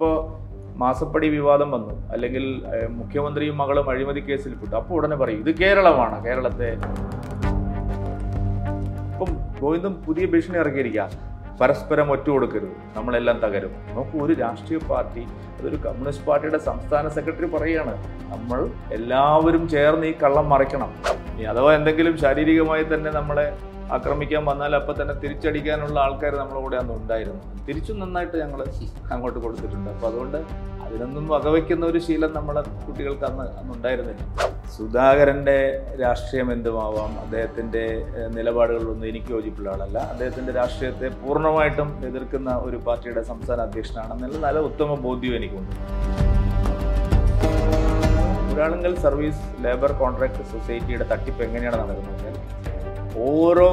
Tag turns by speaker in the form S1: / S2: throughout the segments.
S1: ഇപ്പോൾ മാസപ്പടി വിവാദം വന്നു. അല്ലെങ്കിൽ മുഖ്യമന്ത്രിയും മകളും അഴിമതി കേസിൽ പെട്ടു. അപ്പോൾ ഉടനെ പറയും ഇത് കേരളമാണ് കേരളത്തെ ഇപ്പം ഗോവിന്ദം പുതിയ ഭീഷണി ഇറക്കിയിരിക്കുക പരസ്പരം ഒറ്റ കൊടുക്കരുത് നമ്മളെല്ലാം തകരും. നോക്കൂ ഒരു രാഷ്ട്രീയ പാർട്ടി അതൊരു കമ്മ്യൂണിസ്റ്റ് പാർട്ടിയുടെ സംസ്ഥാന സെക്രട്ടറി പറയുകയാണ് നമ്മൾ എല്ലാവരും ചേർന്ന് ഈ കള്ളം മറയ്ക്കണം അഥവാ എന്തെങ്കിലും ശാരീരികമായി തന്നെ നമ്മളെ ആക്രമിക്കാൻ വന്നാൽ അപ്പം തന്നെ തിരിച്ചടിക്കാനുള്ള ആൾക്കാർ നമ്മുടെ കൂടെ അന്ന് ഉണ്ടായിരുന്നു. തിരിച്ചും നന്നായിട്ട് ഞങ്ങൾ അങ്ങോട്ട് കൊടുത്തിട്ടുണ്ട്. അപ്പം അതുകൊണ്ട് അതിനൊന്നും വകവയ്ക്കുന്ന ഒരു ശീലം നമ്മളെ കുട്ടികൾക്ക് അന്ന് ഉണ്ടായിരുന്നില്ല. സുധാകരന്റെ രാഷ്ട്രീയം എന്തുമാവാം അദ്ദേഹത്തിന്റെ നിലപാടുകളൊന്നും എനിക്ക് യോജിപ്പുള്ള ആളല്ല. അദ്ദേഹത്തിന്റെ രാഷ്ട്രീയത്തെ പൂർണമായിട്ടും എതിർക്കുന്ന ഒരു പാർട്ടിയുടെ സംസ്ഥാന അധ്യക്ഷനാണെന്നുള്ള നല്ല ഉത്തമ ബോധ്യം എനിക്കുണ്ട്. ഒരാളുങ്കൽ സർവീസ് ലേബർ കോൺട്രാക്ട് സൊസൈറ്റിയുടെ തട്ടിപ്പ് എങ്ങനെയാണ് നടക്കുന്നത്? ഓരോ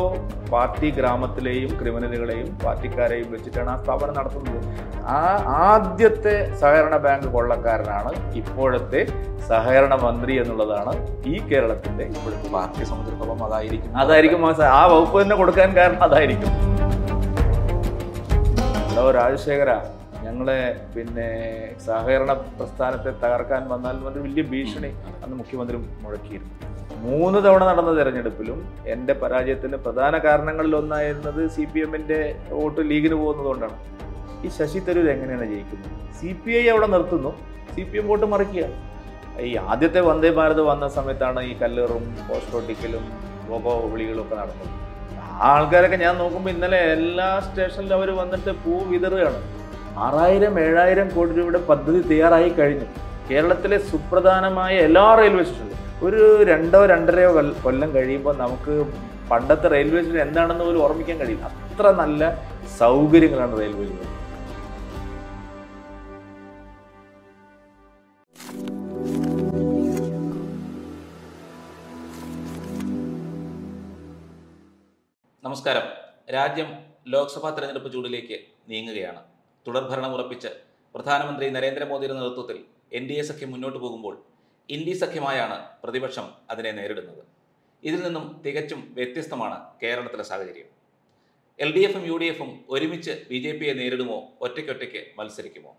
S1: പാർട്ടി ഗ്രാമത്തിലെയും ക്രിമിനലുകളെയും പാർട്ടിക്കാരെയും വെച്ചിട്ടാണ് ആ സ്ഥാപനം നടത്തുന്നത്. ആ ആദ്യത്തെ സഹകരണ ബാങ്ക് കൊള്ളക്കാരനാണ് ഇപ്പോഴത്തെ സഹകരണ മന്ത്രി എന്നുള്ളതാണ് ഈ കേരളത്തിന്റെ ഇപ്പോഴത്തെ
S2: പാർട്ടി സംബന്ധിച്ചിടത്തോളം അതായിരിക്കും.
S1: അതായിരിക്കും ആ വകുപ്പ് തന്നെ കൊടുക്കാൻ കാരണം അതായിരിക്കും. ഹലോ രാജശേഖര ഞങ്ങളെ പിന്നെ സഹകരണ പ്രസ്ഥാനത്തെ തകർക്കാൻ വന്നാൽ വലിയ ഭീഷണി അന്ന് മുഖ്യമന്ത്രി മുഴക്കിയിരുന്നു. മൂന്ന് തവണ നടന്ന തെരഞ്ഞെടുപ്പിലും എന്റെ പരാജയത്തിന് പ്രധാന കാരണങ്ങളിൽ ഒന്നായിരുന്നത് സി പി എമ്മിന്റെ വോട്ട് ലീഗിന് പോകുന്നതുകൊണ്ടാണ്. ഈ ശശി തരൂർ എങ്ങനെയാണ് ജയിക്കുന്നത്? സി പി ഐ അവിടെ നിർത്തുന്നു. സി പി എം വോട്ട് മറിക്കുക. ഈ ആദ്യത്തെ വന്ദേ ഭാരത് വന്ന സമയത്താണ് ഈ കല്ലേറും പോസ്റ്റോട്ടിക്കലും ലോഗോ വിളികളും ഒക്കെ നടന്നത്. ആൾക്കാരൊക്കെ ഞാൻ നോക്കുമ്പോൾ ഇന്നലെ എല്ലാ സ്റ്റേഷനിലും അവർ വന്നിട്ട് പൂ വിതറുകയാണ്. ആറായിരം ഏഴായിരം കോടി രൂപയുടെ പദ്ധതി തയ്യാറായി കഴിഞ്ഞു. കേരളത്തിലെ സുപ്രധാനമായ എല്ലാ റെയിൽവേ സ്റ്റേഷനിലും. ഒരു രണ്ടോ രണ്ടരയോ കൊല്ലം കഴിയുമ്പോൾ നമുക്ക് പണ്ടത്തെ റെയിൽവേ സ്റ്റേഷൻ എന്താണെന്ന് പോലും ഓർമ്മിക്കാൻ കഴിയില്ല. അത്ര നല്ല സൗകര്യങ്ങളാണ് റെയിൽവേയിൽ
S2: നമസ്കാരം. രാജ്യം ലോക്സഭാ തെരഞ്ഞെടുപ്പ് ചൂടിലേക്ക് നീങ്ങുകയാണ്. തുടർഭരണം ഉറപ്പിച്ച് പ്രധാനമന്ത്രി നരേന്ദ്രമോദിയുടെ നേതൃത്വത്തിൽ എൻ ഡി എ സഖ്യം മുന്നോട്ട് പോകുമ്പോൾ ഇന്ത്യ സഖ്യമായാണ് പ്രതിപക്ഷം അതിനെ നേരിടുന്നത്. ഇതിൽ നിന്നും തികച്ചും വ്യത്യസ്തമാണ് കേരളത്തിലെ സാഹചര്യം. എൽ ഡി എഫും യു ഡി എഫും ഒരുമിച്ച് ബി ജെ പിയെ നേരിടുമോ ഒറ്റയ്ക്കൊറ്റയ്ക്ക് മത്സരിക്കുമോ?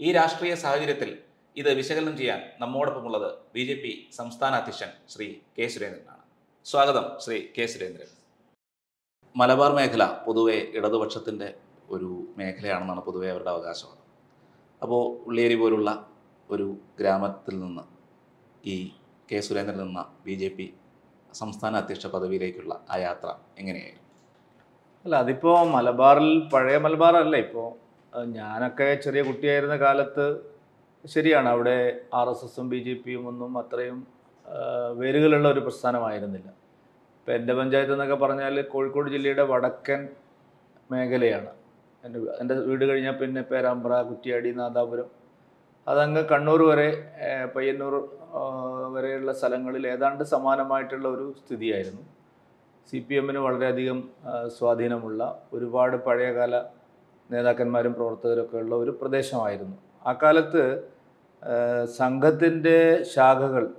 S2: ഈ രാഷ്ട്രീയ സാഹചര്യത്തിൽ ഇത് വിശകലനം ചെയ്യാൻ നമ്മോടൊപ്പമുള്ളത് ബി ജെ പി സംസ്ഥാന അധ്യക്ഷൻ ശ്രീ കെ സുരേന്ദ്രനാണ്. സ്വാഗതം ശ്രീ കെ സുരേന്ദ്രൻ. മലബാർ മേഖല പൊതുവെ ഇടതുപക്ഷത്തിന്റെ ഒരു മേഖലയാണെന്നാണ് പൊതുവെ അവരുടെ അവകാശവാദം അപ്പോൾ ഉള്ളിയേരി പോലുള്ള ഒരു ഗ്രാമത്തിൽ നിന്ന് ഈ കെ സുരേന്ദ്രൻ നിന്ന ബി ജെ പി സംസ്ഥാന അധ്യക്ഷ പദവിയിലേക്കുള്ള ആ യാത്ര എങ്ങനെയായിരുന്നു?
S1: അല്ല അതിപ്പോൾ മലബാറിൽ പഴയ മലബാർ അല്ല ഇപ്പോൾ ഞാനൊക്കെ ചെറിയ കുട്ടിയായിരുന്ന കാലത്ത് ശരിയാണ് അവിടെ ആർ എസ് എസും ബി ജെ പിയും ഒന്നും അത്രയും വേരുകളുള്ള ഒരു പ്രസ്ഥാനമായിരുന്നില്ല. ഇപ്പം എന്റെ പഞ്ചായത്ത് എന്നൊക്കെ പറഞ്ഞാൽ കോഴിക്കോട് ജില്ലയുടെ വടക്കൻ മേഖലയാണ്. എന്റെ എന്റെ വീട് കഴിഞ്ഞാൽ പിന്നെ പേരാമ്പ്ര കുറ്റിയാടി നാദാപുരം അതങ്ങ് കണ്ണൂർ വരെ പയ്യന്നൂർ വരെയുള്ള സ്ഥലങ്ങളിൽ ഏതാണ്ട് സമാനമായിട്ടുള്ള ഒരു സ്ഥിതിയായിരുന്നു. സി പി എമ്മിന് വളരെയധികം സ്വാധീനമുള്ള ഒരുപാട് പഴയകാല നേതാക്കന്മാരും പ്രവർത്തകരൊക്കെ ഉള്ള ഒരു പ്രദേശമായിരുന്നു. ആ കാലത്ത് സംഘത്തിന്റെ ശാഖകൾ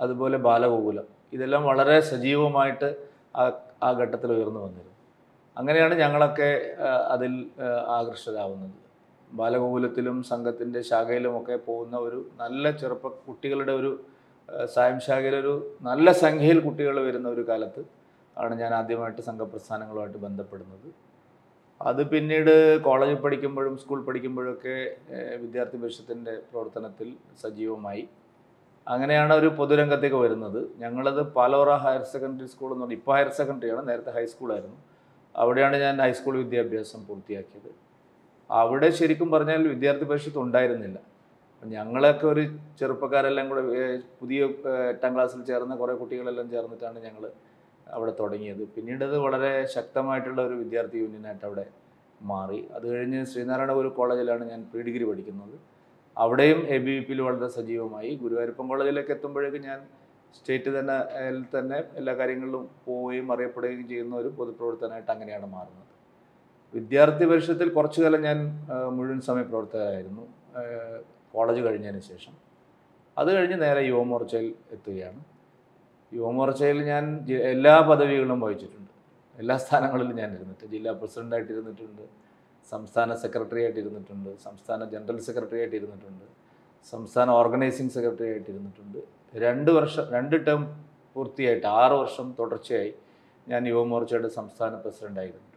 S1: അതുപോലെ ബാലഗോകുലം ഇതെല്ലാം വളരെ സജീവമായിട്ട് ആ ആ ഘട്ടത്തിൽ ഉയർന്നു വന്നിരുന്നു. അങ്ങനെയാണ് ഞങ്ങളൊക്കെ അതിൽ ആ, ആകർഷകരാവുന്നത് ബാലഗോകുലത്തിലും സംഘത്തിന്റെ ശാഖയിലുമൊക്കെ പോകുന്ന ഒരു നല്ല ചെറുപ്പ കുട്ടികളുടെ ഒരു സായം ശാഖയിലൊരു നല്ല സംഖ്യയിൽ കുട്ടികൾ വരുന്ന ഒരു കാലത്ത് ആണ് ഞാൻ ആദ്യമായിട്ട് സംഘപ്രസ്ഥാനങ്ങളുമായിട്ട് ബന്ധപ്പെടുന്നത്. അത് പിന്നീട് കോളേജിൽ പഠിക്കുമ്പോഴും സ്കൂൾ പഠിക്കുമ്പോഴൊക്കെ വിദ്യാർത്ഥി പരിഷത്തിന്റെ പ്രവർത്തനത്തിൽ സജീവമായി. അങ്ങനെയാണ് ഒരു പൊതുരംഗത്തേക്ക് വരുന്നത്. ഞങ്ങളത് പാലോറ ഹയർ സെക്കൻഡറി സ്കൂൾ എന്ന് പറഞ്ഞാൽ ഇപ്പോൾ ഹയർ സെക്കൻഡറിയാണ് നേരത്തെ ഹൈസ്കൂളായിരുന്നു. അവിടെയാണ് ഞാൻ ഹൈസ്കൂൾ വിദ്യാഭ്യാസം പൂർത്തിയാക്കിയത്. അവിടെ ശരിക്കും പറഞ്ഞാൽ വിദ്യാർത്ഥി പരിഷത്ത് ഉണ്ടായിരുന്നില്ല. ഞങ്ങളൊക്കെ ഒരു ചെറുപ്പക്കാരെല്ലാം കൂടെ പുതിയ എട്ടാം ക്ലാസ്സിൽ ചേർന്ന കുറേ കുട്ടികളെല്ലാം ചേർന്നിട്ടാണ് ഞങ്ങൾ അവിടെ തുടങ്ങിയത്. പിന്നീട് അത് വളരെ ശക്തമായിട്ടുള്ള ഒരു വിദ്യാർത്ഥി യൂണിയനായിട്ട് അവിടെ മാറി. അത് കഴിഞ്ഞ് ശ്രീനാരായണഗുരു കോളേജിലാണ് ഞാൻ പ്രീ ഡിഗ്രി പഠിക്കുന്നത്. അവിടെയും എ ബി വി പിയിൽ വളരെ സജീവമായി. ഗുരുവായൂരപ്പൻ കോളേജിലേക്ക് എത്തുമ്പോഴേക്കും ഞാൻ സ്റ്റേറ്റ് തന്നെ തന്നെ എല്ലാ കാര്യങ്ങളിലും പോവുകയും അറിയപ്പെടുകയും ചെയ്യുന്ന ഒരു പൊതുപ്രവർത്തനമായിട്ട് അങ്ങനെയാണ് മാറുന്നത്. വിദ്യാർത്ഥി പരിഷത്തിൽ കുറച്ചു കാലം ഞാൻ മുഴുവൻ സമയ പ്രവർത്തകരായിരുന്നു കോളേജ് കഴിഞ്ഞതിന് ശേഷം. അത് കഴിഞ്ഞ് നേരെ യുവമോർച്ചയിൽ എത്തുകയാണ്. യുവമോർച്ചയിൽ ഞാൻ എല്ലാ പദവികളും വഹിച്ചിട്ടുണ്ട്. എല്ലാ സ്ഥാനങ്ങളിലും ഞാൻ ഇരുന്നിട്ട് ജില്ലാ പ്രസിഡന്റായിട്ട് ഇരുന്നിട്ടുണ്ട്. സംസ്ഥാന സെക്രട്ടറി ആയിട്ട് ഇരുന്നിട്ടുണ്ട്. സംസ്ഥാന ജനറൽ സെക്രട്ടറി ആയിട്ട് ഇരുന്നിട്ടുണ്ട്. സംസ്ഥാന ഓർഗനൈസിംഗ് സെക്രട്ടറി ആയിട്ട് ഇരുന്നിട്ടുണ്ട്. രണ്ട് വർഷം രണ്ട് ടേം പൂർത്തിയായിട്ട് ആറ് വർഷം തുടർച്ചയായി ഞാൻ യുവമോർച്ചയുടെ സംസ്ഥാന പ്രസിഡന്റ് ആയിരുന്നു.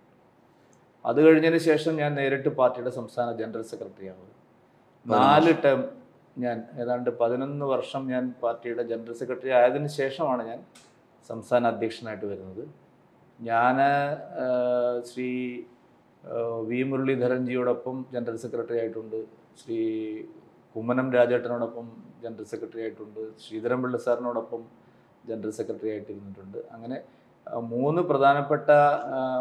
S1: അത് കഴിഞ്ഞതിന് ശേഷം ഞാൻ നേരിട്ട് പാർട്ടിയുടെ സംസ്ഥാന ജനറൽ സെക്രട്ടറി ആവുന്നു നാല് ടേം ഞാൻ ഏതാണ്ട് പതിനൊന്ന് വർഷം ഞാൻ പാർട്ടിയുടെ ജനറൽ സെക്രട്ടറി ആയതിന് ശേഷമാണ് ഞാൻ സംസ്ഥാന അധ്യക്ഷനായിട്ട് വരുന്നത്. ഞാൻ ശ്രീ വി. മുരളീധരൻജിയോടൊപ്പം ജനറൽ സെക്രട്ടറി ആയിട്ടുണ്ട്. ശ്രീ കുമ്മനം രാജേട്ടനോടൊപ്പം ജനറൽ സെക്രട്ടറി ആയിട്ടുണ്ട്. ശ്രീധരൻപിള്ള സാറിനോടൊപ്പം ജനറൽ സെക്രട്ടറി ആയിട്ടിരുന്നിട്ടുണ്ട്. അങ്ങനെ മൂന്ന് പ്രധാനപ്പെട്ട